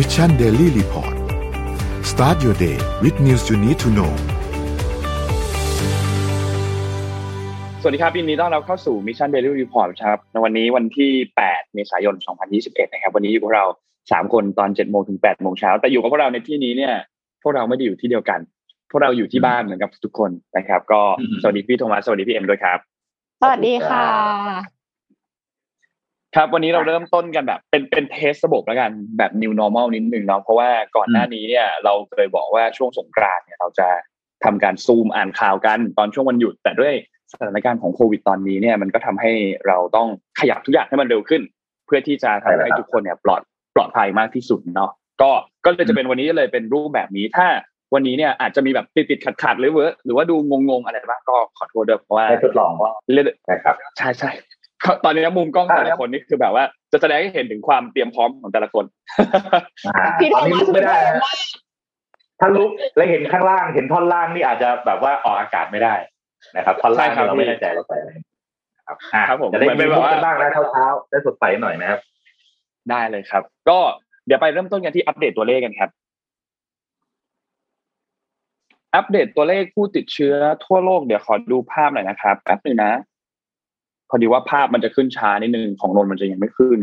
Mission Daily Report start your day with news you need to know สวัสดีครับยินดีต้อนรับเข้าสู่ Mission Daily Report ครับในวันนี้วันที่ 8 เมษายน 2021 นะครับ วันนี้อยู่กับเรา 3 คนตอน 7 โมงถึง 8 โมงเช้า แต่อยู่กับพวกเราในที่นี้เนี่ย พวกเราไม่ได้อยู่ที่เดียวกัน พวกเราอยู่ที่บ้านเหมือนกับทุกคนนะครับ ก็สวัสดีพี่โทมัส สวัสดีพี่เอ็มด้วยครับ สวัสดีค่ะ ครับวันนี้เราเริ่มต้นกันแบบ เป็นเป็นเทสระบบแล้วกันแบบ new normal นิดนึงเนาะเพราะว่าก่อนหน้านี้เนี่ยเราเคยบอกว่าช่วงสงกรานต์เนี่ยเราจะทำการซูมอ่านข่าวกันตอนช่วงวันหยุด แต่ด้วยสถานการณ์ของโควิดตอนนี้เนี่ยมันก็ทำให้เราต้องขยับทุกอย่างให้มันเร็วขึ้น เพื่อที่จะทำให้ทุกคนเนี่ยปลอดปลอดภัยมากที่สุดเนาะก็ก็เลยจะเป็นวันนี้เลยเป็นรูปแบบนี้ถ้าวันนี้เนี่ยอาจจะมีแบบติดติดขัดขัดๆหรือว่าหรือว่าดูงงๆอะไรบ้างก็ขอโทษด้วยเพราะว่าได้ทดลองว่าเล่นนะครับใช่ใช่ ตอนนี้มุมกล้องแต่ละคนนี่คือแบบว่า จะแสดงให้เห็นถึงความเตรียมพร้อมของแต่ละคนอ่าพี่ตอนนี้โทมัสลุกไม่ได้นะถ้าลุกแล้วเห็นข้างล่างเห็นท่อนล่างนี่อาจจะแบบว่าออกอากาศไม่ได้นะครับท่อนล่างใช่ครับเราไม่แน่ใจเราไปอะไรครับอะครับผมจะได้เหมือนเป็มีนลุกแบบว่ากันบ้างนะเช้าๆได้สดใสหน่อยนะครับ ได้เลยครับ ก็เดี๋ยวไปเริ่มต้นกันที่อัปเดตตัวเลขกันครับ อัปเดตตัวเลขผู้ติดเชื้อทั่วโลกเดี๋ยวขอดูภาพหน่อยนะครับแป๊บหนึงนะ พอดีว่าภาพมันจะขึ้นช้านิดนึงของนนท์มันจะยังไม่ขึ้น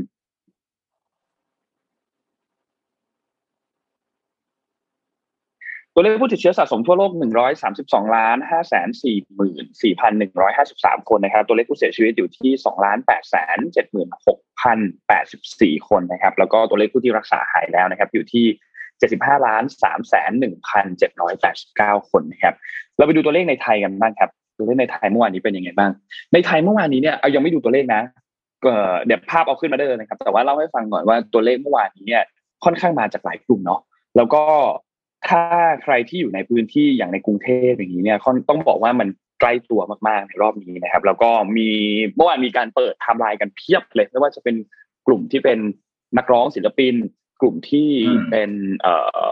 ตัวเลขผู้ติดเชื้อสะสมทั่วโลก 132ล้าน544,153 คนนะครับ ตัวเลขผู้เสียชีวิตอยู่ที่2ล้าน876,084 คนนะครับ แล้วก็ตัวเลขผู้ที่รักษาหายแล้วนะครับ อยู่ที่75ล้าน3 1 7 8 9 คนนะครับ เราไปดูตัวเลขในไทยกันบ้างครับ ตัวเลขในไทยเมื่อวานนี้เป็นยังไงบ้าง ในไทยเมื่อวานนี้เนี่ยเอายังไม่ดูตัวเลขนะก็เดี๋ยวภาพเอาขึ้นมาได้เลยนะครับ แต่ว่าเล่าให้ฟังก่อนว่าตัวเลขเมื่อวานนี้เนี่ยค่อนข้างมาจากหลายกลุ่มเนาะแล้วก็ถ้าใครที่อยู่ในพื้นที่อย่างในกรุงเทพอย่างนี้เนี่ยค่อนต้องบอกว่ามันใกล้ตัวมากๆในรอบนี้นะครับ แล้วก็มีเมื่อวานมีการเปิดไทม์ไลน์กันเพียบเลยไม่ว่าจะเป็นกลุ่มที่เป็นนักร้องศิลปิน กลุ่มที่อืมเป็นเอ่อ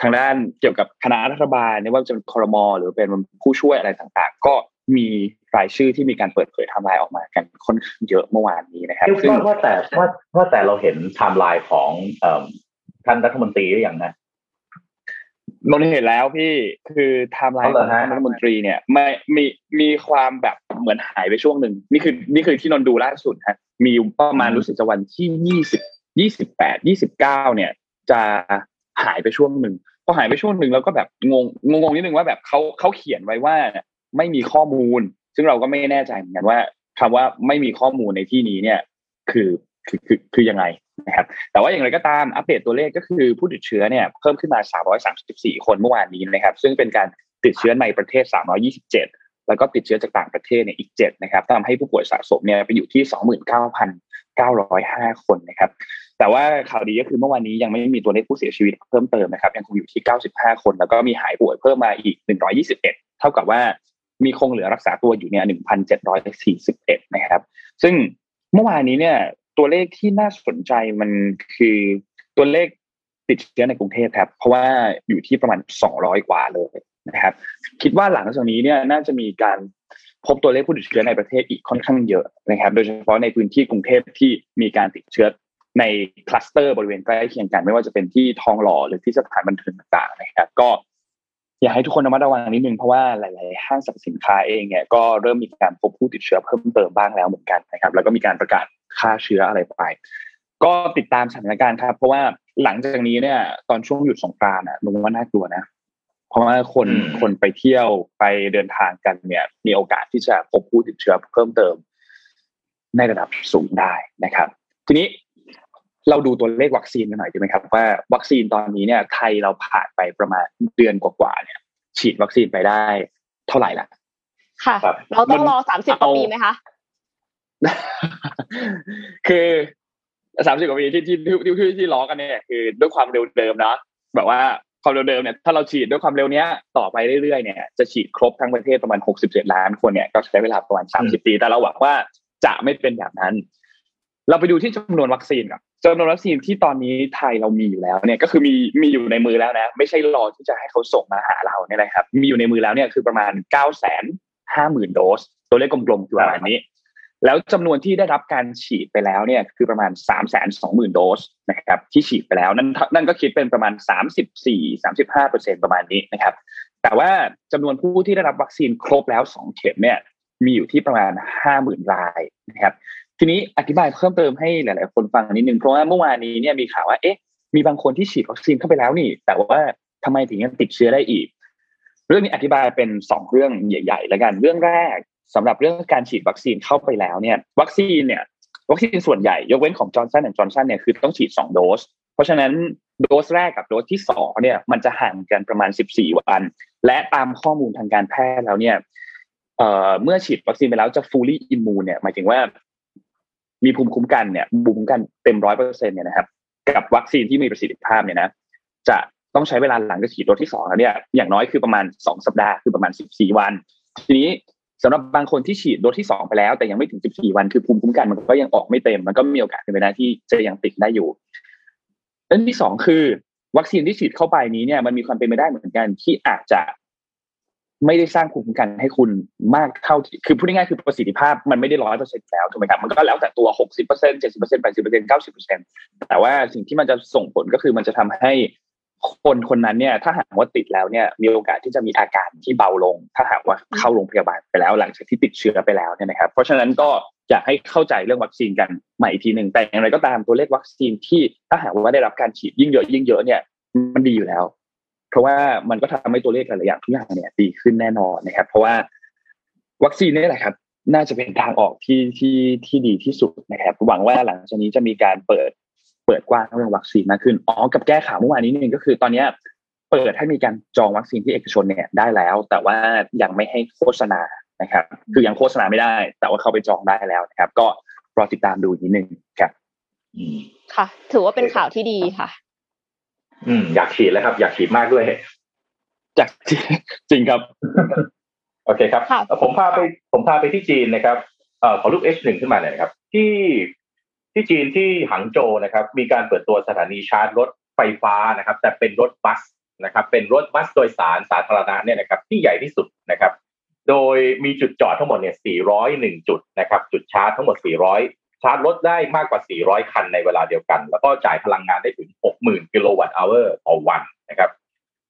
ทางด้านเกี่ยวกับคณะรัฐบาลไม่ว่าจะเป็นครมหรือเป็นผู้ช่วยอะไรต่างๆ ก็มีรายชื่อที่มีการเปิดเผยไทม์ไลน์ออกมากันค่อนข้างเยอะเมื่อวานนี้นะครับเรียกซึ่งว่าว่าแต่ว่าว่าแต่เราเห็นไทม์ไลน์ของเอิ่มท่านรัฐมนตรีหรือยังนะนนท์เห็นแล้วพี่คือไทม์ไลน์เอาขเหรอองฮะท่านรัฐมนตรีเนี่ยไม่มีมีความแบบเหมือนหายไปช่วงหนึ่งนี่คือนี่คือที่นนท์ดูล่าสุดฮะมีประมาณรู้สึกจะวันที่ยี่สิบยี่สิบแปดยี่สิบเก้าเนี่ย จะ หายไปช่วงหนึ่งพอหายไปช่วงหนึ่งแล้วก็แบบงงงงงนิดนึงว่าแบบเขาเขาเขียนไว้ว่าไม่มีข้อมูล ซึ่งเราก็ไม่แน่ใจเหมือนกันว่าคำว่าไม่มีข้อมูลในที่นี้เนี่ย คือคือคือคือยังไงนะครับ แต่ว่าอย่างไรก็ตามอัปเดตตัวเลขก็คือผู้ติดเชื้อเนี่ยเพิ่มขึ้นมา 334 คนเมื่อวานนี้นะครับ ซึ่งเป็นการติดเชื้อในประเทศ 327 แล้วก็ติดเชื้อจากต่างประเทศเนี่ยอีก 7 นะครับทำให้ผู้ป่วยสะสมเนี่ยไปอยู่ที่ 29,905 คนนะครับ แต่ว่าข่าวดีก็คือเมื่อวานนี้ยังไม่มีตัวเลขผู้เสียชีวิตเพิ่มเติมนะครับยังคงอยู่ที่ 95 คน แล้วก็มีหายป่วยเพิ่มมาอีก 121 เท่ากับว่ามีคงเหลือรักษาตัวอยู่เนี่ย 1,741 นะครับ ซึ่งเมื่อวานนี้เนี่ย ตัวเลขที่น่าสนใจมันคือตัวเลขติดเชื้อในกรุงเทพครับ เพราะว่าอยู่ที่ประมาณ 200 กว่าเลยนะครับ คิดว่าหลังจากนี้เนี่ยน่าจะมีการพบตัวเลขผู้ติดเชื้อในประเทศอีกค่อนข้างเยอะนะครับ โดยเฉพาะในพื้นที่กรุงเทพที่มีการติดเชื้อ ในคลัสเตอร์บริเวณใกล้เคียงกัน ไม่ว่าจะเป็นที่ทองหล่อหรือที่สถานบันเทิงต่างๆนะครับ ก็อยากให้ทุกคนระมัดระวังนิดนึงเพราะว่าหลาย ๆ ห้างสรรพสินค้าเองเนี่ยก็เริ่มมีการพบผู้ติดเชื้อเพิ่มเติมบ้างแล้วเหมือนกันนะครับ แล้วก็มีการประกาศฆ่าเชื้ออะไรไป ก็ติดตามสถานการณ์ครับ เพราะว่าหลังจากนี้เนี่ย ตอนช่วงหยุดสงกรานต์อะนุ้ว่าน่ากลัวนะเพราะว่าคนอืมคนไปเที่ยวไปเดินทางกันเนี่ย มีโอกาสที่จะพบผู้ติดเชื้อเพิ่มเติม ในระดับสูงได้นะครับ ทีนี้ เราดูตัวเลขวัคซีนกันหน่อยดีไหมครับว่าวัคซีนตอนนี้เนี่ยไทยเราผ่านไปประมาณเดือนกว่าๆเนี่ย ฉีดวัคซีนไปได้เท่าไหร่ละค่ะครับเราต้องรอมันสามสิบกว่าเอาปีไหมคะคือสามสิบกว่าปีที่ที่ที่ที่ที่ล้อกันเนี่ยคือด้วยความเร็วเดิมนะแบบว่าความเร็วเดิมเนี่ยถ้าเราฉีดด้วยความเร็วเนี้ยต่อไปเรื่อยๆเนี่ยจะฉีดครบทั้งประเทศประมาณหกสิบเจ็ดล้านคนเนี่ยก็ใช้เวลาประมาณสามสิบปีแต่เราหวังว่าจะไม่เป็นแบบนั้น เราไปดูที่จำนวนวัคซีนก่อน จำนวนวัคซีนที่ตอนนี้ไทยเรามีอยู่แล้วเนี่ยก็คือมีมีอยู่ในมือแล้วนะ ไม่ใช่รอที่จะให้เขาส่งมาหาเราเนี่ยนะครับ มีอยู่ในมือแล้วเนี่ยคือประมาณเก้าแสนห้าหมื่นโดส ตัวเลขกลมๆคือประมาณนี้ แล้วจำนวนที่ได้รับการฉีดไปแล้วเนี่ยคือประมาณ3ามแสนสองหมื่นโดสนะครับที่ฉีดไปแล้วนั่นนั่นก็คิดเป็นประมาณ 34-35เปอร์เซ็นประมาณนี้นะครับ แต่ว่าจำนวนผู้ที่ได้รับวัคซีนครบแล้ว 2 เข็มเนี่ยมีอยู่ที่ประมาณ 50,000 รายนะครับ ทีนี้อธิบายเพิ่มเติมให้หลาย ๆ คนฟังนิดนึงเพราะว่าเมื่อวานนี้เนี่ยมีข่าวว่าเอ๊ะมีบางคนที่ฉีดวัคซีนเข้าไปแล้วนี่ แต่ว่าทำไมถึงยังติดเชื้อได้อีก เรื่องนี้อธิบายเป็นสองเรื่องใหญ่ ๆ แล้วกันเรื่องแรกสำหรับเรื่องการฉีดวัคซีนเข้าไปแล้วเนี่ย วัคซีนเนี่ย วัคซีนส่วนใหญ่ยกเว้นของ Johnson และ Johnson เนี่ยคือต้องฉีดสองโดส เพราะฉะนั้นโดสแรกกับโดสที่สองเนี่ยมันจะห่างกันประมาณสิบสี่วัน และตามข้อมูลทางการแพทย์แล้วเนี่ยเอ่อเมื่อฉีดวัคซีนไปแล้วจะ fully immune เนี่ยหมายถึงว่า มีภูมิคุ้มกันเนี่ยภูมิคุ้มกันเต็มร้อยเปอร์เซ็นต์เนี่ยนะครับ กับวัคซีนที่มีประสิทธิภาพเนี่ยนะจะต้องใช้เวลาหลังจากฉีดโดสที่สองแล้วเนี่ยอย่างน้อยคือประมาณสองสัปดาห์คือประมาณสิบสี่วัน ทีนี้สำหรับบางคนที่ฉีดโดสที่สองไปแล้ว แต่ยังไม่ถึง14วันคือภูมิคุ้มกันมันก็ยังออกไม่เต็ม มันก็มีโอกาสเป็นไปได้ที่จะยังติดได้อยู่เรื่องที่สองคือ วัคซีนที่ฉีดเข้าไปนี้เนี่ยมันมีความเป็นไปได้เหมือนกันที่อาจจะ ไม่ได้สร้างภูมิคุ้มกันให้คุณมากเท่าที่คือพูดง่ายๆคือประสิทธิภาพมันไม่ได้ร้อยเปอร์เซ็นต์แล้วถูกไหมครับมันก็แล้วแต่ตัวหกสิบเปอร์เซ็นต์เจ็ดสิบเปอร์เซ็นต์แปดสิบเปอร์เซ็นต์เก้าสิบเปอร์เซ็นต์แต่ว่าสิ่งที่มันจะส่งผลก็คือมันจะทำให้คนคนนั้นเนี่ย ถ้าหากว่าติดแล้วเนี่ยมีโอกาสที่จะมีอาการที่เบาลง ถ้าหากว่าเข้าโรงพยาบาลไปแล้ว หลังจากที่ติดเชื้อไปแล้วเนี่ยนะครับ เพราะฉะนั้นก็อยากให้เข้าใจเรื่องวัคซีนกันใหม่อีกทีหนึ่งแต่อย่างไรก็ตามตัวเลขวัคซีนที่ถ้าหากว่าได้รับการฉีดยิ่งเยอะยิ่งเยอะเนี่ยมันดีอยู่แล้ว เพราะว่ามันก็ทำให้ตัวเลขหลายอย่างทุกอย่างเนี่ยดีขึ้นแน่นอนนะครับ เพราะว่าวัคซีนนี่แหละครับ น่าจะเป็นทางออกที่ที่ที่ดีที่สุดนะครับ หวังว่าหลังจากนี้จะมีการเปิดเปิดกว้างเรื่องวัคซีนมากขึ้นอ๋อกับแก้ข่าวเมื่อวานนี้นึงก็คือตอนนี้เปิดให้มีการจองวัคซีนที่เอกชนเนี่ยได้แล้ว แต่ว่ายังไม่ให้โฆษณานะครับ คือยังโฆษณาไม่ได้ แต่ว่าเข้าไปจองได้แล้วนะครับ ก็รอติดตามดูนิดนึงครับค่ะ ถือว่าเป็นข่าวที่ดีค่ะ อืมอยากฉีดแล้วครับ อยากฉีดมากด้วยจากจริงครับ โอเคครับ ผมพาไปผมพาไปที่จีนนะครับเอ่อขอรูป H1 ขึ้นมาหน่อยครับ ที่ที่จีนที่หังโจวนะครับ มีการเปิดตัวสถานีชาร์จรถไฟฟ้านะครับ แต่เป็นรถบัสนะครับ เป็นรถบัสโดยสารสาธารณะเนี่ยนะครับ ที่ใหญ่ที่สุดนะครับ โดยมีจุดจอดทั้งหมดเนี่ย 401 จุดนะครับ จุดชาร์จทั้งหมด400 ชาร์จรถได้มากกว่า 400 คันในเวลาเดียวกัน แล้วก็จ่ายพลังงานได้ถึง 60,000 กิโลวัตต์อเวอร์ต่อวันนะครับ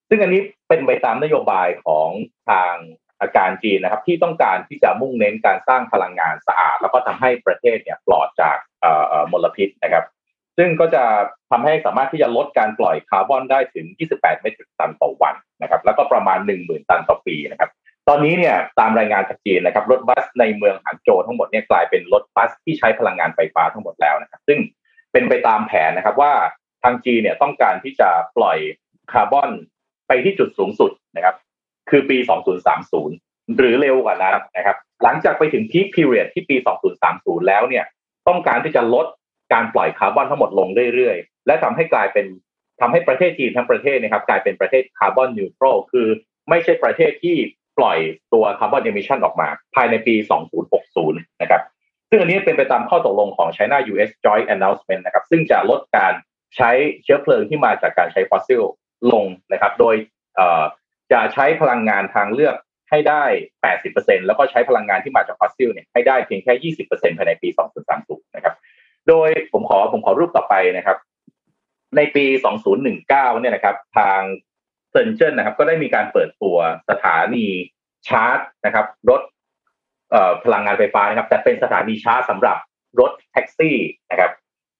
ซึ่งอันนี้เป็นไปตามนโยบายของทางอาการจีนนะครับ ที่ต้องการที่จะมุ่งเน้นการสร้างพลังงานสะอาด แล้วก็ทำให้ประเทศเนี่ยปลอดจากมลพิษนะครับ ซึ่งก็จะทำให้สามารถที่จะลดการปล่อยคาร์บอนได้ถึง 28 เมตริกตันต่อวันนะครับ แล้วก็ประมาณ 10,000 ตันต่อปีนะครับ ตอนนี้เนี่ยตามรายงานจากจีนนะครับรถบัสในเมืองหางโจวทั้งหมดเนี่ยกลายเป็นรถบัสที่ใช้พลังงานไฟฟ้าทั้งหมดแล้วนะครับ ซึ่งเป็นไปตามแผนนะครับว่าทางจีนเนี่ยต้องการที่จะปล่อยคาร์บอนไปที่จุดสูงสุดนะครับ คือปี 2030 หรือเร็วกว่านั้นนะครับ หลังจากไปถึง peak period ที่ปี 2030 แล้วเนี่ย ต้องการที่จะลดการปล่อยคาร์บอนทั้งหมดลงเรื่อยๆ และทำให้กลายเป็นทำให้ประเทศจีนทั้งประเทศนะครับ กลายเป็นประเทศ carbon neutral คือไม่ใช่ประเทศที่ ปล่อยตัว carbon emission ออกมา ภายในปี 2060 นะครับ ซึ่งอันนี้เป็นไปตามข้อตกลงของ China US Joint Announcement นะครับ ซึ่งจะลดการใช้เชื้อเพลิงที่มาจากการใช้ฟอสซิลลงนะครับ โดยจะใช้พลังงานทางเลือกให้ได้ 80%แล้วก็ใช้พลังงานที่มาจากฟอสซิลเนี่ยให้ได้เพียงแค่ 20%ภายในปี 2030 นะครับ โดยผมขอผมขอรูปต่อไปนะครับ ในปี 2019 เนี่ยนะครับ ทาง เซินเจิ้นนะครับ ก็ได้มีการเปิดตัวสถานีชาร์จนะครับรถพลังงานไฟฟ้านะครับ แต่เป็นสถานีชาร์จสำหรับรถแท็กซี่นะครับ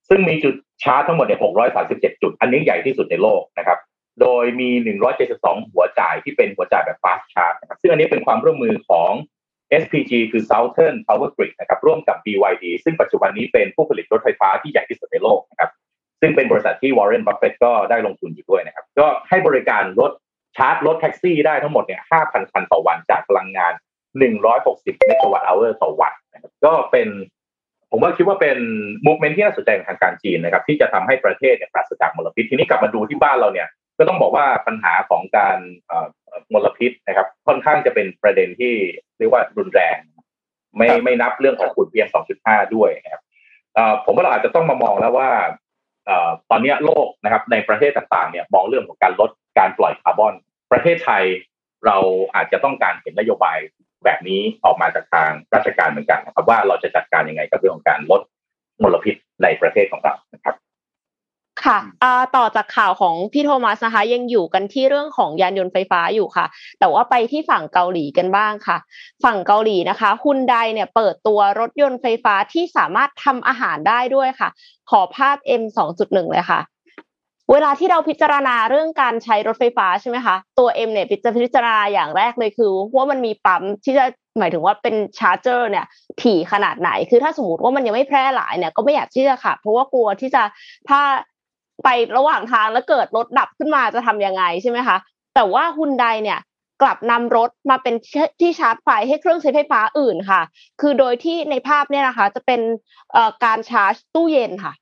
ซึ่งมีจุดชาร์จทั้งหมดเนี่ย637 จุด อันนี้ใหญ่ที่สุดในโลกนะครับ โดยมี 172 หัวจ่ายที่เป็นหัวจ่ายแบบ fast charge นะครับ ซึ่งอันนี้เป็นความร่วมมือของ SPG คือ Southern Power Grid นะครับ ร่วมกับ BYD ซึ่งปัจจุบันนี้เป็นผู้ผลิตรถไฟฟ้าที่ใหญ่ที่สุดในโลกนะครับ ซึ่งเป็นบริษัทที่ Warren Buffett ก็ได้ลงทุนอยู่ด้วยนะครับ ก็ให้บริการรถชาร์จรถแท็กซี่ได้ทั้งหมดเนี่ย5,000 คันต่อวันจากพลังงาน 160 เมกะวัตต์ hour ต่อวันนะครับก็เป็นผมว่าคิดว่าเป็น movement ที่น่าสนใจของทางการจีนนะครับ ที่จะทำให้ประเทศเนี่ยปราศจากมลพิษทีนี้กลับมาดูที่บ้านเราเนี่ย ก็ต้องบอกว่าปัญหาของการมลพิษนะครับ ค่อนข้างจะเป็นประเด็นที่เรียกว่ารุนแรง ไม่ไม่นับเรื่องของฝุ่น PM 2.5 ด้วยนะครับผมว่าเราอาจจะต้องมามองแล้วว่า ตอนนี้โลกนะครับในประเทศต่างๆเนี่ยมองเรื่องของการลดการปล่อยคาร์บอน ประเทศไทยเราอาจจะต้องการเห็นนโยบายแบบนี้ออกมาจากทางราชการเหมือนกันนะครับว่าเราจะจัดการยังไงกับเรื่องของการลดมลพิษในประเทศของเรานะครับ ค่ะต่อจากข่าวของพี่โทมัสนะคะ ยังอยู่กันที่เรื่องของยานยนต์ไฟฟ้าอยู่ค่ะ แต่ว่าไปที่ฝั่งเกาหลีกันบ้างค่ะ ฝั่งเกาหลีนะคะฮุนไดเนี่ยเปิดตัวรถยนต์ไฟฟ้าที่สามารถทำอาหารได้ด้วยค่ะ ขอภาพ M 2.1เลยค่ะ เวลาที่เราพิจารณาเรื่องการใช้รถไฟฟ้าใช่ไหมคะ ตัว M เนี่ยจะพิจารณาอย่างแรกเลยคือว่ามันมีปั๊มที่จะหมายถึงว่าเป็นชาร์จเจอร์เนี่ยถี่ขนาดไหน คือถ้าสมมติว่ามันยังไม่แพร่หลายเนี่ยก็ไม่อยากที่จะค่ะ เพราะว่ากลัวที่จะถ้า ไประหว่างทางแล้วเกิดรถดับขึ้นมาจะทํำยังไงใช่ไหมคะแต่ว่าฮุนไดเนี่ยกลับนำรถมาเป็นที่ชาร์จไฟให้เครื่องใช้ไฟฟ้าอื่นค่ะ คือโดยที่ในภาพเนี่ยนะคะ จะเป็นการชาร์จตู้เย็นค่ะ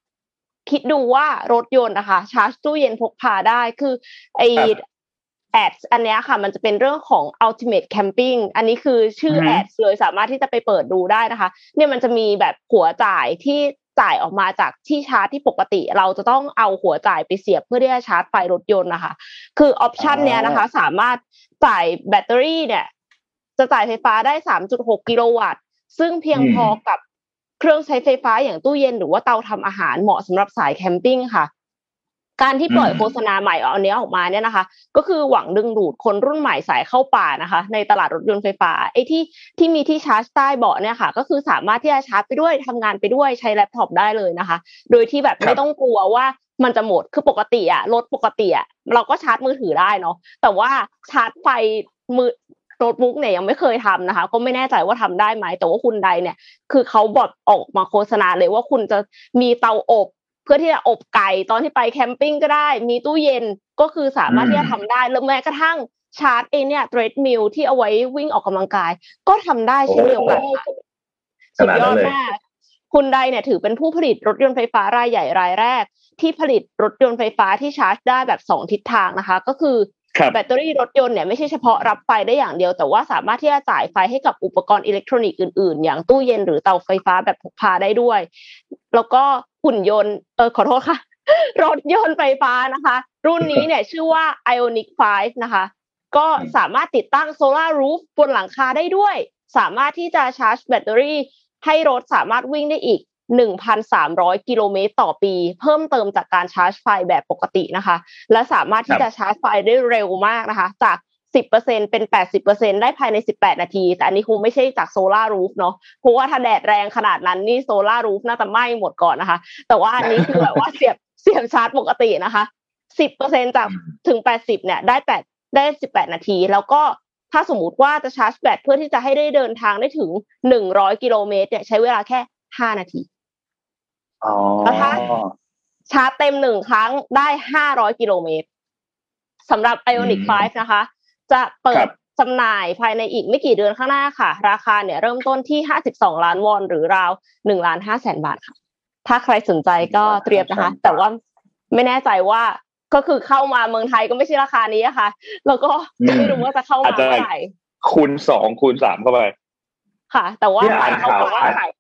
คิดดูว่ารถยนต์นะคะ ชาร์จตู้เย็นพกพาได้คือไอ้ ad อันนี้ค่ะ มันจะเป็นเรื่องของ ultimate camping อันนี้คือชื่อ ad เลยสามารถที่จะไปเปิดดูได้นะคะ เนี่ยมันจะมีแบบหัวจ่ายที่ จ่ายออกมาจากที่ชาร์จที่ปกติ เราจะต้องเอาหัวจ่ายไปเสียบเพื่อที่จะชาร์จไฟรถยนต์นะคะ คือออปชันเนี้ยนะคะ สามารถจ่ายแบตเตอรี่เนี่ยจะจ่ายไฟฟ้าได้3.6กิโลวัตต์ ซึ่งเพียงพอกับเครื่องใช้ไฟฟ้าอย่างตู้เย็นหรือว่าเตาทำอาหารเหมาะสำหรับสาย camping ค่ะ การที่ปล่อยโฆษณาใหม่เอาเนี้ยออกมาเนี่ยนะคะ ก็คือหวังดึงดูดคนรุ่นใหม่สายเข้าป่านะคะ ในตลาดรถยนต์ไฟฟ้าไอ้ที่ที่มีที่ชาร์จใต้เบาะเนี่ยค่ะ ก็คือสามารถที่จะชาร์จไปด้วยทำงานไปด้วยใช้แล็ปท็อปได้เลยนะคะ โดยที่แบบไม่ต้องกลัวว่ามันจะหมดคือปกติอะรถปกติอะเราก็ชาร์จมือถือได้เนาะแต่ว่าชาร์จไฟมือโน้ตบุ๊กเนี่ยยังไม่เคยทำนะคะ ก็ไม่แน่ใจว่าทำได้ไหมแต่ว่าฮุนไดเนี่ย คือเขาบอกออกมาโฆษณาเลยว่าคุณจะมีเตาอบ เพื่อที่จะอบไก่ตอนที่ไป camping ก็ได้ มีตู้เย็นก็คือสามารถที่จะทำได้แล้วแม้กระทั่งชาร์จเองเนี่ย treadmill ที่เอาไว้วิ่งออกกำลังกาย ก็ทำได้เช่นเดียวกันสุดยอดมากฮุนไดเนี่ยถือเป็นผู้ผลิตรถยนต์ไฟฟ้ารายใหญ่รายแรก ที่ผลิตรถยนต์ไฟฟ้าที่ชาร์จได้แบบสองทิศทางนะคะ ก็คือแบตเตอรี่รถยนต์เนี่ยไม่ใช่เฉพาะรับไฟได้อย่างเดียว แต่ว่าสามารถที่จะจ่ายไฟให้กับอุปกรณ์อิเล็กทรอนิกส์อื่นๆ อย่างตู้เย็นหรือเตาไฟฟ้าแบบพกพาได้ด้วย แล้วก็ หุ่นยนต์เออขอโทษค่ะ รถยนต์ไฟฟ้านะคะ รุ่นนี้เนี่ยชื่อว่า Ioniq 5 นะคะ ก็สามารถติดตั้ง solar roof บนหลังคาได้ด้วย สามารถที่จะชาร์จแบตเตอรี่ ให้รถสามารถวิ่งได้อีก 1,300 กิโลเมตรต่อปี เพิ่มเติมจากการชาร์จไฟแบบปกตินะคะ และสามารถที่จะชาร์จไฟได้เร็วมากนะคะ จาก 10%เป็น80%ได้ภายใน18นาที แต่อันนี้คงไม่ใช่จากโซลารูฟเนาะเพราะว่าถ้าแดดแรงขนาดนั้นนี่โซลารูฟน่าจะไหม้หมดก่อนนะคะ แต่ว่าอันนี้คือแบบว่าเสียบเสียบชาร์จปกตินะคะ10%จากถึง80เนี่ย ได้8ได้18นาที แล้วก็ถ้าสมมติว่าจะชาร์จแบตเพื่อที่จะให้ได้เดินทางได้ถึง100กิโลเมตรเนี่ยใช้เวลาแค่5นาทีแล้วถ้าชาร์จเต็มหนึ่งครั้งได้ห้าร้อยกิโลเมตรสำหรับ Ionic 5 นะคะ จะเปิดจำหน่ายภายในอีกไม่กี่เดือนข้างหน้าค่ะ ราคาเนี่ยเริ่มต้นที่ห้าสิบสองล้านวอน หรือราวหนึ่งล้านห้าแสนบาทค่ะ ถ้าใครสนใจก็เตรียมนะคะ แต่ว่าไม่แน่ใจว่าก็คือเข้ามาเมืองไทยก็ไม่ใช่ราคานี้ค่ะ แล้วก็ไม่รู้ว่าจะเข้ามาเมื่อไหร่คูณสองคูณสามเข้าไป ค่ะ แต่ว่าเขาบอกว่าขาย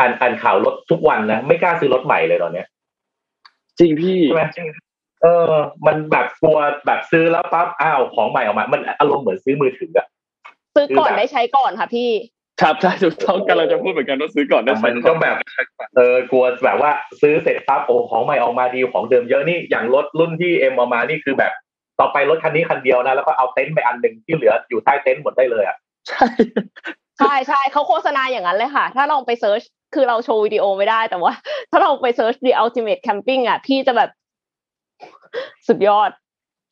อ่านอ่านข่าวรถทุกวันนะ ไม่กล้าซื้อรถใหม่เลยตอนเนี้ย จริงพี่ใช่ไหม เออ มันแบบกลัวแบบซื้อแล้วปั๊บอ้าวของใหม่ออกมา มันอารมณ์เหมือนซื้อมือถืออะซื้อก่อนได้ใช้ก่อนค่ะพี่ครับใช่ถูกต้องกันเราจะพูดเหมือนกันว่าซื้อก่อนได้มันก็แบบเออกลัวแบบว่า ซื้อเสร็จปั๊บโอ้ของใหม่ออกมาดีของเดิมเยอะนี่อย่างรถรุ่นที่เอ็มออกมานี่คือแบบ ต่อไปรถคันนี้คันเดียวนะแล้วก็เอาเต็นท์ไปอันหนึ่งที่เหลืออยู่ใต้เต็นท์หมดได้เลยอะใช่ใช่ใช่เขาโฆษณาอย่างนั้นเลยค่ะ ถ้าลองไป search คือเราโชว์วิดีโอไม่ได้แต่ว่า ถ้าเราไปเซิร์ช The Ultimate Camping อะพี่จะแบบ สุดยอด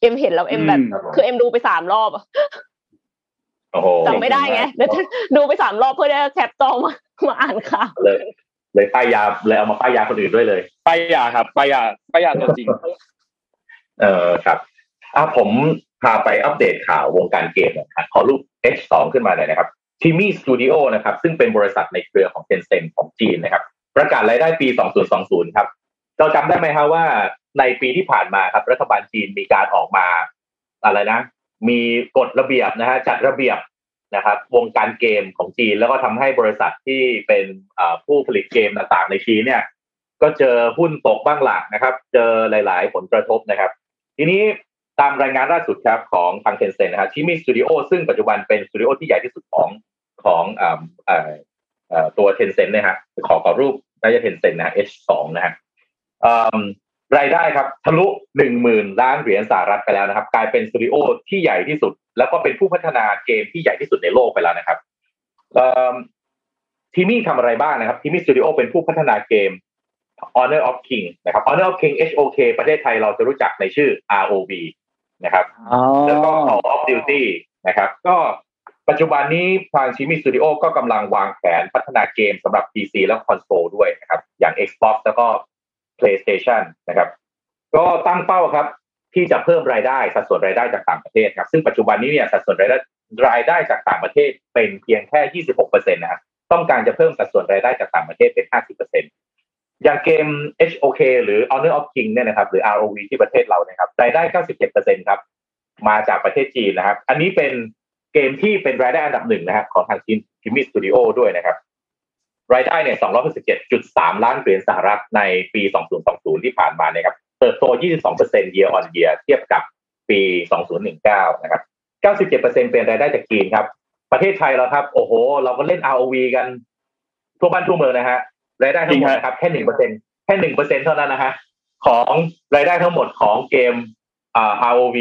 เอ็มเห็นแล้วเอ็มแบบ คือเอ็มดูไปสามรอบจำไม่ได้ไงเดี๋ยวดูไปสามรอบเพื่อได้แคปจอมามาอ่านข่าวเลยเลยป้ายยาเลยเอามาป้ายยาคนอื่นด้วยเลยป้ายยาครับป้ายยาป้ายยาตัวจริง เออครับอะผมพาไปอัปเดตข่าววงการเกมนะครับขอรูป H2 ขึ้นมาหน่อยนะครับทีมี่สตูดิโอนะครับ ซึ่งเป็นบริษัทในเครือของเทนเซ็นของจีนนะครับ ประกาศรายได้ปี 2020 ครับ เราจำได้ไหมครับว่า ในปีที่ผ่านมาครับ รัฐบาลจีนมีการออกมาอะไรนะ มีกฎระเบียบนะฮะจัดระเบียบนะครับ วงการเกมของจีนแล้วก็ทำให้บริษัทที่เป็นผู้ผลิตเกมต่างๆ ในจีนเนี่ย ก็เจอหุ้นตกบ้างหลักนะครับ เจอหลายๆ ผลกระทบนะครับ ทีนี้ตามรายงานล่าสุดครับของทางเทนเซ็นนะฮะที่มีสตูดิโอซึ่งปัจจุบันเป็นสตูดิโอที่ใหญ่ที่สุดของของออตัวเทนเซ็นนะฮะขอขอรูปน่าจะเทนเซ็นนะฮะ H2 นะฮะ รายได้ครับทะลุหนึ่งหมื่นล้านเหรียญสหรัฐไปแล้วนะครับ กลายเป็นสตูดิโอที่ใหญ่ที่สุด แล้วก็เป็นผู้พัฒนาเกมที่ใหญ่ที่สุดในโลกไปแล้วนะครับทีมี่ทำอะไรบ้างนะครับทีมี่สตูดิโอเป็นผู้พัฒนาเกม Honor of King นะครับ Honor of King HOK ประเทศไทยเราจะรู้จักในชื่อ ROV นะครับแล้วก็ Call of Duty นะครับ ก็ปัจจุบันนี้ทางชิมิสตูดิโอก็กำลังวางแผนพัฒนาเกมสำหรับ PC และคอนโซลด้วยนะครับ อย่าง Xbox แล้วก็ PlayStation นะครับ ก็ตั้งเป้าครับ ที่จะเพิ่มรายได้สัดส่วนรายได้จากต่างประเทศครับ ซึ่งปัจจุบันนี้เนี่ยสัดส่วนรายได้รายได้จากต่างประเทศเป็นเพียงแค่ 26%นต์นะครับต้องการจะเพิ่มสัดส่วนรายได้จากต่างประเทศเป็น 50%อร์เซ็นต์อย่างเกม HOK หรือ Honor of King เนี่ยนะครับ หรือ ROV ที่ประเทศเรานะครับรายได้ 97%ครับ มาจากประเทศจีนนะครับ อันนี้เป็นเกมที่เป็นรายได้อันดับหนึ่งนะครับของทางทีมทิมิสตูดิโอด้วยนะครับ รายได้เนี่ย267.3 ล้านเหรียญสหรัฐในปี 2020 ที่ผ่านมานะครับ เติบโต 22% year on year เทียบกับปี 2019 นะครับ 97%เป็นรายได้จากจีนครับ ประเทศไทยเราครับ โอ้โห เราก็เล่น ROV กัน ทั่วบ้านทั่วเมืองนะฮะ รายได้ทั้งหมดนะครับ แค่หนึ่งเปอร์เซ็นแค่หนึ่งเปอร์เซ็นเท่านั้นนะฮะ ของรายได้ทั้งหมดของเกมอ่า ROV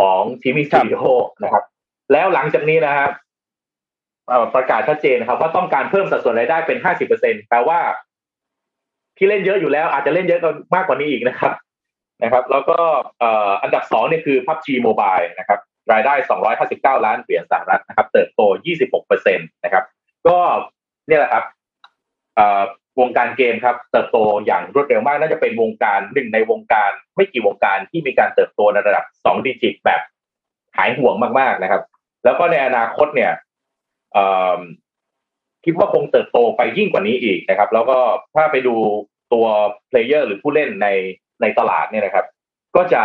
ของทีมิสตูดิโอนะครับ แล้วหลังจากนี้นะครับ ประกาศชัดเจนนะครับ ว่าต้องการเพิ่มสัดส่วนรายได้เป็นห้าสิบเปอร์เซ็นแปลว่า ที่เล่นเยอะอยู่แล้ว อาจจะเล่นเยอะมากกว่านี้อีกนะครับ นะครับ แล้วก็อันดับสองเนี่ยคือ PUBG Mobile นะครับ รายได้สองร้อยห้าสิบเก้าล้านเหรียญสหรัฐนะครับ เติบโตยี่สิบหกเปอร์เซ็นตนะครับ ก็เนี่ยแหละครับวงการเกมครับ เติบโตอย่างรวดเร็วมากน่าจะเป็นวงการหนึ่งในวงการไม่กี่วงการที่มีการเติบโตในระดับสองดิจิตแบบหายห่วงมากๆนะครับ แล้วก็ในอนาคตเนี่ย คิดว่าคงเติบโตไปยิ่งกว่านี้อีกนะครับ แล้วก็ถ้าไปดูตัวเพลเยอร์หรือผู้เล่นในในตลาดเนี่ยนะครับ ก็จะ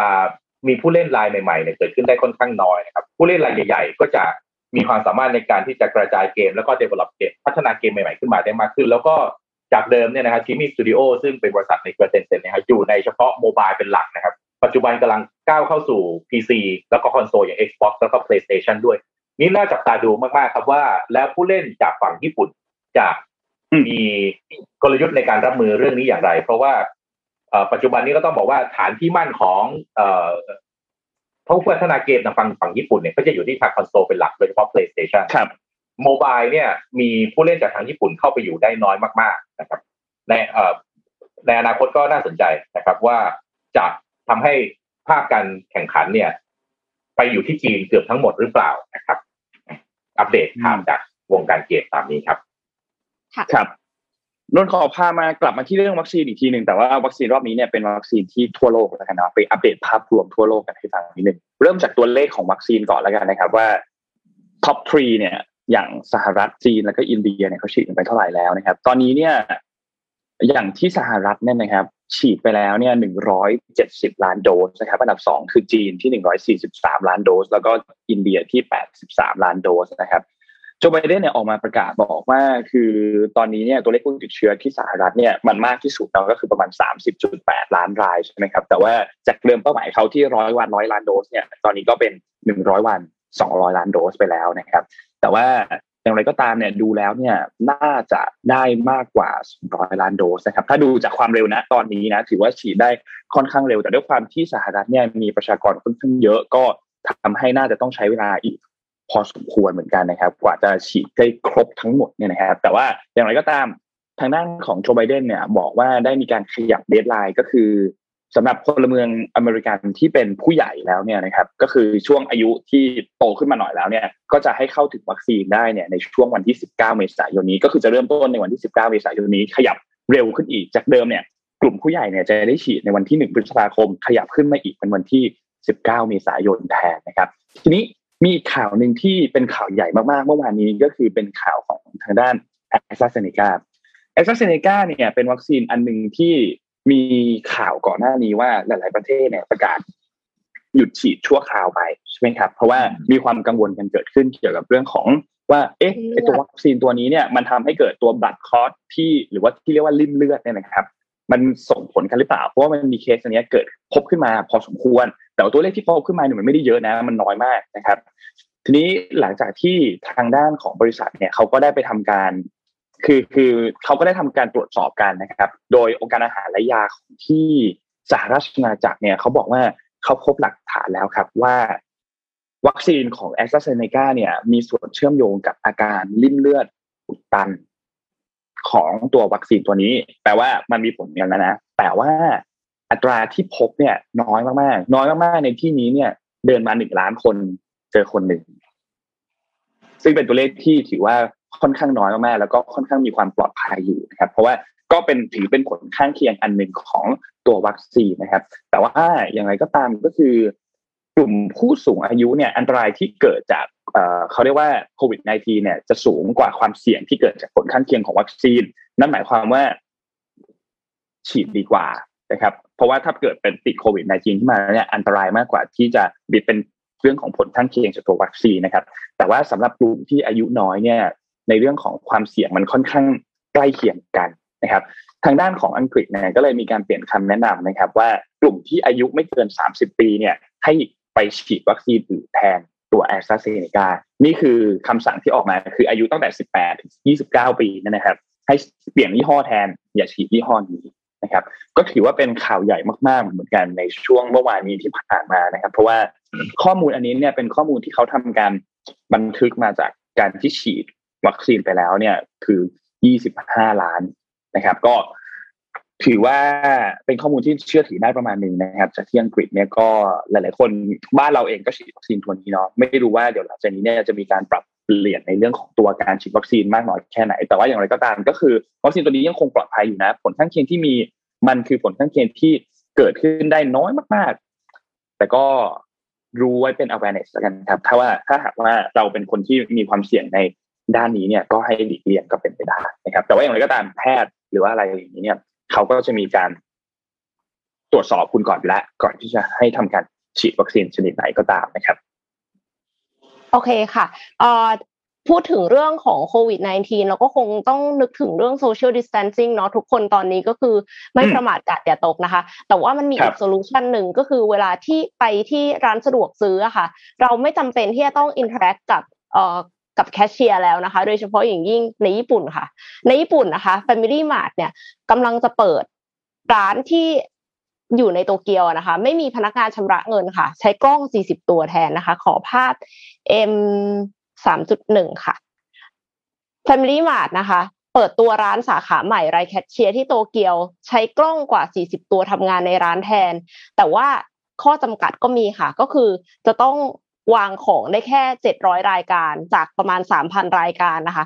มีผู้เล่นรายใหม่ๆเนี่ยเกิดขึ้นได้ค่อนข้างน้อยนะครับ ผู้เล่นรายใหญ่ ๆ ก็จะมีความสามารถในการที่จะกระจายเกม แล้วก็ develop เกมพัฒนาเกมใหม่ๆขึ้นมาได้มากขึ้น แล้วก็จากเดิมเนี่ยนะครับ TiMi Studio ซึ่งเป็นบริษัทในเครือ Tencent นะครับอยู่ในเฉพาะ mobile เป็นหลักนะครับ ปัจจุบันกำลังก้าวเข้าสู่ PC แล้วก็คอนโซลอย่าง Xbox แล้วก็ PlayStation ด้วย นี่น่าจับตาดูมากๆครับว่า แล้วผู้เล่นจากฝั่งญี่ปุ่นจะมีกลยุทธ์ในการรับมือเรื่องนี้อย่างไร เพราะว่าปัจจุบันนี้ก็ต้องบอกว่าฐานที่มั่นของผู้พัฒนาเกมทางฝั่งฝั่งญี่ปุ่นเนี่ยก็จะอยู่ที่ทางคอนโซลเป็นหลักโดยเฉพาะ PlayStation ครับโมบายเนี่ย มีผู้เล่นจากทางญี่ปุ่นเข้าไปอยู่ได้น้อยมาก ๆ นะครับ ในในอนาคตก็น่าสนใจนะครับ ว่าจะทำให้ภาคการแข่งขันเนี่ย ไปอยู่ที่จีนเกือบทั้งหมดหรือเปล่านะครับ อัปเดตข่าวจากวงการเกมตามนี้ครับ ครับนนขอพามากลับมาที่เรื่องวัคซีนอีกทีหนึ่งแต่ว่าวัคซีนรอบนี้เนี่ยเป็นวัคซีนที่ทั่วโลกแล้วกันนะไปอัปเดตภาพรวมทั่วโลกกันให้ฟังนิดนึงเริ่มจากตัวเลขของวัคซีนก่อนแล้วกันนะครับว่าtop three เนี่ยอย่างสหรัฐจีนแล้วก็อินเดียเนี่ยเขาฉีดไปเท่าไหร่แล้วนะครับ ตอนนี้เนี่ย อย่างที่สหรัฐเนี่ยนะครับ ฉีดไปแล้วเนี่ยหนึ่งร้อยเจ็ดสิบล้านโดสนะครับอันดับสองคือจีนที่หนึ่งร้อยสี่สิบสามล้านโดส แล้วก็อินเดียที่แปดสิบสามล้านโดสนะครับโจไบเดนเนี่ยออกมาประกาศบอกว่าคือตอนนี้เนี่ยตัวเลขผู้ติดเชื้อที่สหรัฐเนี่ยมันมากที่สุดเราก็คือประมาณ 30.8 ล้านรายใช่ไหมครับแต่ว่าจากเดิมเป้าหมายเขาที่ร้อยวันร้อยล้านโดสเนี่ยตอนนี้ก็เป็น 100 วัน 200 ล้านโดสไปแล้วนะครับ แต่ว่า อย่างไรก็ตามเนี่ยดูแล้วเนี่ยน่าจะได้มากกว่า 200 ล้านโดสนะครับถ้าดูจากความเร็วนะตอนนี้นะถือว่าฉีดได้ค่อนข้างเร็ว แต่ด้วยความที่สหรัฐเนี่ยมีประชากรค่อนข้างเยอะก็ทำให้น่าจะต้องใช้เวลาอีกพอสมควรเหมือนกันนะครับ กว่าจะฉีดได้ครบทั้งหมดเนี่ยนะครับ แต่ว่าอย่างไรก็ตามทางด้านของโจไบเดนเนี่ยบอกว่าได้มีการขยับเดทไลน์ก็คือ สำหรับพลเมืองอเมริกันที่เป็นผู้ใหญ่แล้วเนี่ยนะครับก็คือช่วงอายุที่โตขึ้นมาหน่อยแล้วเนี่ยก็จะให้เข้าถึงวัคซีนได้เนี่ยในช่วงวันที่ 19 เมษายนนี้ ก็คือจะเริ่มต้นในวันที่ 19 เมษายนนี้ ขยับเร็วขึ้นอีกจากเดิมเนี่ยกลุ่มผู้ใหญ่เนี่ยจะได้ฉีดในวันที่ 1 พฤษภาคม ขยับขึ้นมาอีกเป็นวันที่ 19 เมษายนแทนนะครับ ทีนี้มีข่าวหนึ่งที่เป็นข่าวใหญ่มากๆเมื่อวานนี้ก็คือเป็นข่าวของทางด้านแอสตราเซเนกาแอสตราเซเนกาเนี่ยเป็นวัคซีนอันหนึ่งที่ มีข่าวก่อนหน้านี้ว่าหลาย ๆ ประเทศเนี่ยประกาศหยุดฉีดชั่วคราวไปใช่ไหมครับ เพราะว่ามีความกังวลกันเกิดขึ้นเกี่ยวกับเรื่องของว่า เอ๊ะไอตัววัคซีนตัวนี้เนี่ยมันทำให้เกิดตัว blood clot ที่หรือว่าที่เรียกว่าลิ่มเลือดเนี่ยนะครับ มันส่งผลกันหรือเปล่า เพราะว่ามันมีเคสอันนี้เกิดพบขึ้นมาพอสมควร แต่ตัวเลขที่พบขึ้นมาเนี่ยมันไม่ได้เยอะนะ มันน้อยมากนะครับ ทีนี้หลังจากที่ทางด้านของบริษัทเนี่ยเขาก็ได้ไปทำการ คือคือเขาก็ได้ทำการตรวจสอบกันนะครับ โดยองค์การอาหารและยาของที่สหราชอาณาจักรเนี่ยเขาบอกว่าเขาพบหลักฐานแล้วครับว่าวัคซีนของแอสตราเซเนกาเนี่ย มีส่วนเชื่อมโยงกับอาการลิ่มเลือดอุดตัน ของตัววัคซีนตัวนี้ แปลว่ามันมีผลอย่างนั้นนะ แต่ว่าอัตราที่พบเนี่ย น้อยมากๆ น้อยมากๆในที่นี้เนี่ย เดินมาหนึ่งล้านคนเจอคนหนึ่ง ซึ่งเป็นตัวเลขที่ถือว่า ค่อนข้างน้อยมากๆแล้วก็ค่อนข้างมีความปลอดภัยอยู่นะครับ เพราะว่าก็เป็นถือเป็นผลข้างเคียงอันหนึ่งของตัววัคซีนนะครับ แต่ว่าอย่างไรก็ตามก็คือกลุ่มผู้สูงอายุเนี่ยอันตรายที่เกิดจากเขาเรียกว่าโควิด -19 เนี่ยจะสูงกว่าความเสี่ยงที่เกิดจากผลข้างเคียงของวัคซีน นั่นหมายความว่า ฉีดดีกว่านะครับ เพราะว่าถ้าเกิดเป็นติดโควิด -19 ที่มาเนี่ยอันตรายมากกว่าที่จะบิดเป็นเรื่องของผลข้างเคียงจากตัววัคซีนนะครับ แต่ว่าสำหรับกลุ่มที่อายุน้อยเนี่ย ในเรื่องของความเสี่ยงมันค่อนข้างใกล้เคียงกันนะครับ ทางด้านของอังกฤษเนี่ยก็เลยมีการเปลี่ยนคำแนะนำนะครับ ว่ากลุ่มที่อายุไม่เกิน 30 ปีเนี่ยให้ไปฉีดวัคซีนอื่นแทนตัวแอสตราเซเนกานี่คือคำสั่งที่ออกมาคืออายุตั้งแต่ 18 ถึง 29 ปีนะครับ ให้เปลี่ยนยี่ห้อแทน อย่าฉีดยี่ห้อนี้นะครับ ก็ถือว่าเป็นข่าวใหญ่มากๆเหมือนกันในช่วงเมื่อวานนี้ที่ผ่านมานะครับ เพราะว่าข้อมูลอันนี้เนี่ยเป็นข้อมูลที่เขาทำการบันทึกมาจากการที่ฉีด วัคซีนไปแล้วเนี่ยคือ 25 ล้านนะครับ ก็ถือว่าเป็นข้อมูลที่เชื่อถือได้ประมาณหนึ่งนะครับ จากที่อังกฤษเนี่ยก็หลาย ๆ คนบ้านเราเองก็ฉีดวัคซีนตัวนี้เนาะไม่รู้ว่าเดี๋ยวหลังจากนี้เนี่ยจะมีการปรับเปลี่ยนในเรื่องของตัวการฉีดวัคซีนมากน้อยแค่ไหน แต่ว่าอย่างไรก็ตามก็คือวัคซีนตัวนี้ยังคงปลอดภัยอยู่นะ ผลข้างเคียงที่มีมันคือผลข้างเคียงที่เกิดขึ้นได้น้อยมาก ๆ แต่ก็รู้ไว้เป็น awareness แล้วกันครับ ถ้าว่าถ้าหากว่าเราเป็นคนที่มีความเสี่ยงใน ด้านนี้เนี่ยก็ให้หลีกเลี่ยงก็เป็นไปได้นะครับ แต่ว่าอย่างไรก็ตามแพทย์หรือว่าอะไรอย่างนี้เนี่ยเขาก็จะมีการตรวจสอบคุณก่อนและก่อนที่จะให้ทำการฉีดวัคซีนชนิดไหนก็ตามนะครับ โอเคค่ะเอ่อพูดถึงเรื่องของโควิด -19 เราก็คงต้องนึกถึงเรื่อง social distancing เนาะทุกคนตอนนี้ก็คือไม่ประมาทการ์ดอย่าตกนะคะ แต่ว่ามันมีอีก solution หนึ่งก็คือเวลาที่ไปที่ร้านสะดวกซื้อค่ะ เราไม่จำเป็นที่จะต้อง interact กับเอ่อ กับแคชเชียร์แล้วนะคะ โดยเฉพาะอย่างยิ่งในญี่ปุ่นค่ะ ในญี่ปุ่นนะคะ Family Mart เนี่ยกำลังจะเปิดร้านที่อยู่ในโตเกียวนะคะ ไม่มีพนักงานชำระเงินค่ะ ใช้กล้อง 40 ตัวแทนนะคะ ขอภาพ M สามจุดหนึ่งค่ะ Family Mart นะคะเปิดตัวร้านสาขาใหม่ไรแคชเชียร์ที่โตเกียว ใช้กล้องกว่า 40 ตัวทำงานในร้านแทน แต่ว่าข้อจำกัดก็มีค่ะ ก็คือจะต้อง วางของได้แค่700รายการจากประมาณ3,000รายการนะคะ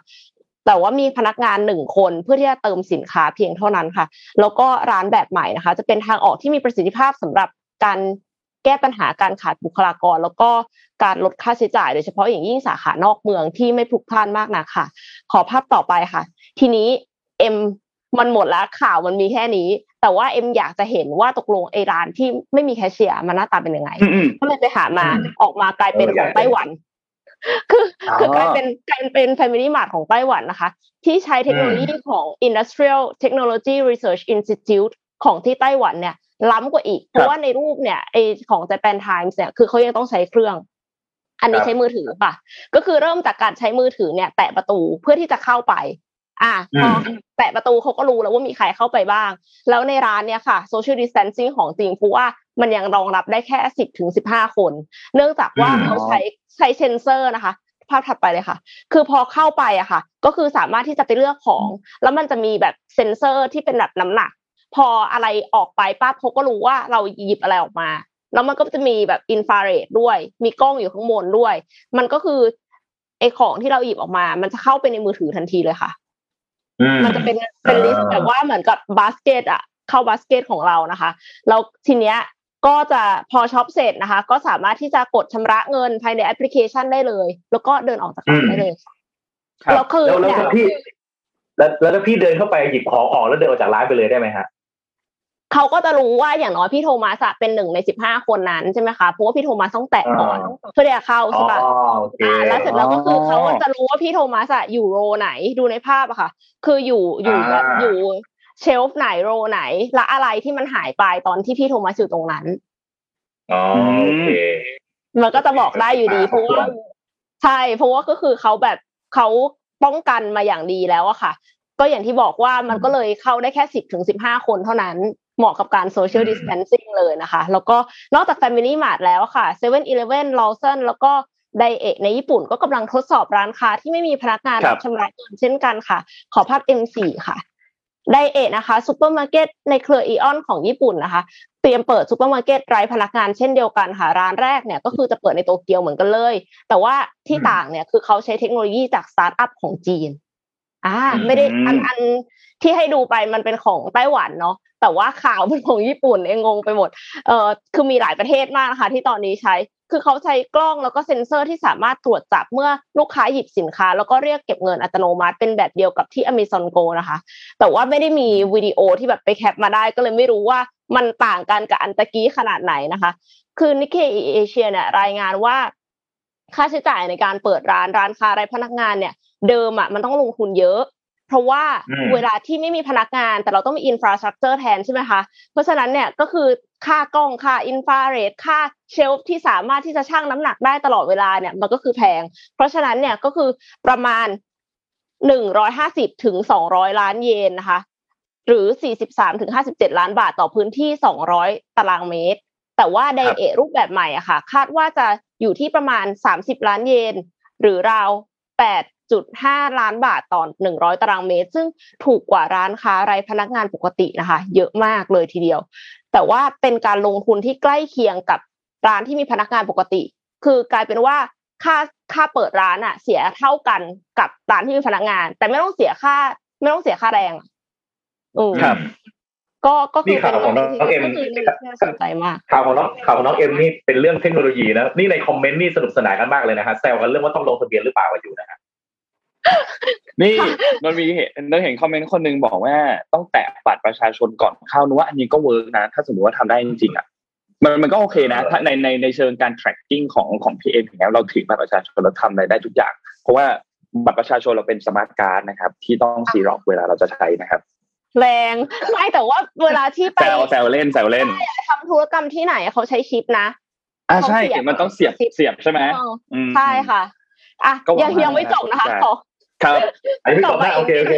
แต่ว่ามีพนักงานหนึ่งคนเพื่อที่จะเติมสินค้าเพียงเท่านั้นค่ะ แล้วก็ร้านแบบใหม่นะคะ จะเป็นทางออกที่มีประสิทธิภาพสำหรับการแก้ปัญหาการขาดบุคลากร แล้วก็การลดค่าใช้จ่ายโดยเฉพาะอย่างยิ่งสาขานอกเมืองที่ไม่พลุกพล่านมากนักค่ะ ขอภาพต่อไปค่ะ ทีนี้เอ็ม มันหมดแล้วข่าวมันมีแค่นี้ แต่ว่าเอ็มอยากจะเห็นว่าตกลงไอร้านที่ไม่มีแคชเชียร์มันหน้าตาเป็นยังไงก็เลยไปหามาออกมากลายเป็นของไต้หวัน คือคือกลายเป็นกลายเป็น Family Mart ของไต้หวันนะคะ ที่ใช้เทคโนโลยีของ Industrial Technology Research Institute ของที่ไต้หวันเนี่ย ล้ำกว่าอีก เพราะว่าในรูปเนี่ยไอของ Japan Times เนี่ยคือเขายังต้องใช้เครื่องอันนี้ใช้มือถือป่ะ ก็คือเริ่มจากการใช้มือถือเนี่ย แตะประตูเพื่อที่จะเข้าไป อะพอแตะประตูเขาก็รู้แล้วว่ามีใครเข้าไปบ้าง แล้วในร้านเนี่ยค่ะ social distancing ของจริงเพราะว่ามันยังรองรับได้แค่สิบถึงสิบห้าคน เนื่องจากว่าเขาใช้ใช้เซนเซอร์นะคะภาพถัดไปเลยค่ะ คือพอเข้าไปอะค่ะ ก็คือสามารถที่จะไปเลือกของ แล้วมันจะมีแบบเซนเซอร์ที่เป็นแบบน้ำหนัก พออะไรออกไปปั๊บเขาก็รู้ว่าเราหยิบอะไรออกมา แล้วมันก็จะมีแบบอินฟราเรดด้วย มีกล้องอยู่ข้างบนด้วย มันก็คือไอของที่เราหยิบออกมา มันจะเข้าไปในมือถือทันทีเลยค่ะ มันจะเป็นเป็น list แบบว่าเหมือนกับบาสเกตอะเข้าบาสเกตของเรานะคะแล้วทีเนี้ยก็จะพอ shop เสร็จนะคะ ก็สามารถที่จะกดชำระเงินภายในแอปพลิเคชันได้เลย แล้วก็เดินออกจากร้านได้เลยแล้วคือแล้วถ้าพี่แล้วแล้วถ้าพี่เดินเข้าไปหยิบของออกแล้วเดินออกจากร้านไปเลยได้ไหมฮะ เขาก็จะรู้ว่าอย่างน้อยพี่โทมัสเป็นหนึ่งในสิบห้าคนนั้นใช่ไหมคะเพราะว่าพี่โทมัสต้องแตะก่อนเพื่อจะเข้าใช่ปะอ่าแล้วเสร็จแล้วก็คือเขาจะรู้ว่าพี่โทมัสอยู่โรไหนดูในภาพอะค่ะ คืออยู่อยู่แบบอยู่เชลฟ์ไหนโรไหน และอะไรที่มันหายไปตอนที่พี่โทมัสอยู่ตรงนั้นอ๋อโอเคมันก็จะบอกได้อยู่ดีเพราะว่าใช่เพราะว่าก็คือเขาแบบเขาป้องกันมาอย่างดีแล้วอะค่ะ ก็อย่างที่บอกว่ามันก็เลยเข้าได้แค่สิบถึงสิบห้าคนเท่านั้น เหมาะกับการโซเชียลดิส a ทนซิ่งเลยนะคะ แล้วก็นอกจาก Family Mart แล้วค่ะ7 e เ e ่ e อ Lawson แล้วก็ Daiei ในญี่ปุ่นก็กำลังทดสอบร้านค้าที่ไม่มีพนักงานรับชำระเงินเช่นกันค่ะ ขอภาพ M4 ค่ะ Daiei นะคะซูเปอร์มาร์เก็ตในเครืออีออนของญี่ปุ่นนะคะ เตรียมเปิดซูเปอร์มาร์เก็ตไร้พนักงานเช่นเดียวกันค่ะ ร้านแรกเนี่ยก็คือจะเปิดในโตเกียวเหมือนกันเลย แต่ว่าที่ต่างเนี่ยคือเขาใช้เทคโนโลยีจากสตาร์ทอัพของจีน อ่า ไม่ได้อันอันที่ให้ดูไปมันเป็นของไต้หวันเนาะแต่ว่าข่าวเป็นของญี่ปุ่นเองงงไปหมดเอ่อคือมีหลายประเทศมากนะคะที่ตอนนี้ใช้คือเขาใช้กล้องแล้วก็เซ็นเซอร์ที่สามารถตรวจจับเมื่อลูกค้าหยิบสินค้า แล้วก็เรียกเก็บเงินอัตโนมัติเป็นแบบเดียวกับที่ Amazon Go นะคะ แต่ว่าไม่ได้มีวิดีโอที่แบบไป cap มาได้ก็เลยไม่รู้ว่ามันต่างกันกับอันตะกี้ขนาดไหนนะคะ คือ Nikkei Asia เนี่ยรายงานว่า ค่าใช้จ่ายในการเปิดร้านร้านค้าไร้พนักงานเนี่ย เดิมอะมันต้องลงทุนเยอะ เพราะว่าเวลาที่ไม่มีพนักงาน แต่เราต้องมี infrastructure แทนใช่ไหมคะเพราะฉะนั้นเนี่ยก็คือค่ากล้องค่าอินฟราเรดค่า shelf ที่สามารถที่จะชั่งน้ำหนักได้ตลอดเวลาเนี่ยมันก็คือแพง เพราะฉะนั้นเนี่ยก็คือประมาณหนึ่งร้อยห้าสิบถึงสองร้อยล้านเยนนะคะ หรือสี่สิบสามถึงห้าสิบเจ็ดล้านบาทต่อพื้นที่สองร้อยตารางเมตร แต่ว่าไดเอรูปแบบใหม่อะค่ะ คาดว่าจะ อยู่ที่ประมาณสามสิบล้านเยน หรือราวแปด1.5ล้านบาทต่อ100 ตารางเมตร ซึ่งถูกกว่าร้านค้าไรพนักงานปกตินะคะ เยอะมากเลยทีเดียว แต่ว่าเป็นการลงทุนที่ใกล้เคียงกับร้านที่มีพนักงานปกติ คือกลายเป็นว่าค่าค่าเปิดร้านอะเสียเท่ากันกับร้านที่มีพนักงาน แต่ไม่ต้องเสียค่า ไม่ต้องเสียค่าแรงอืมครับ ก็ก็คือเป็นของน้องเอ็มน่าสนใจมากข่าวของน้องข่าวของน้องเอ็มนี่เป็นเรื่องเทคโนโลยีนะนี่ในคอมเมนต์นี่สนุกสนานกันมากเลยนะฮะแซวกันเรื่องว่าต้องลงทะเบียนหรือเปล่ากันอยู่นะฮะนี่มันมีเห็นเราเห็นคอมเมนต์คนนึงบอกว่าต้องแตะบัตรประชาชนก่อนเข้านึกว่าอันนี้ก็ work นะ ถ้าสมมติว่าทำได้จริงๆอะมันมันก็โอเคนะถ้าในในในเชิงการ tracking ของของพีเอ็มอย่างนี้เราถือบัตรประชาชนเราทำอะไรได้ทุกอย่าง เพราะว่าบัตรประชาชนเราเป็น smart card นะครับ ที่ต้องซีร็อกซ์เวลาเราจะใช้นะครับ แรงไม่แต่ว่าเวลาที่ไปแซวแซวเล่นแซวเล่นทำธุรกรรมที่ไหนเขาใช้ชิปนะอ่าใช่มันต้องเสียบเสียบใช่ไหมใช่ค่ะอะยังยังไม่จบนะคะขอครับอันนี้ต่อไปโอเคโอเค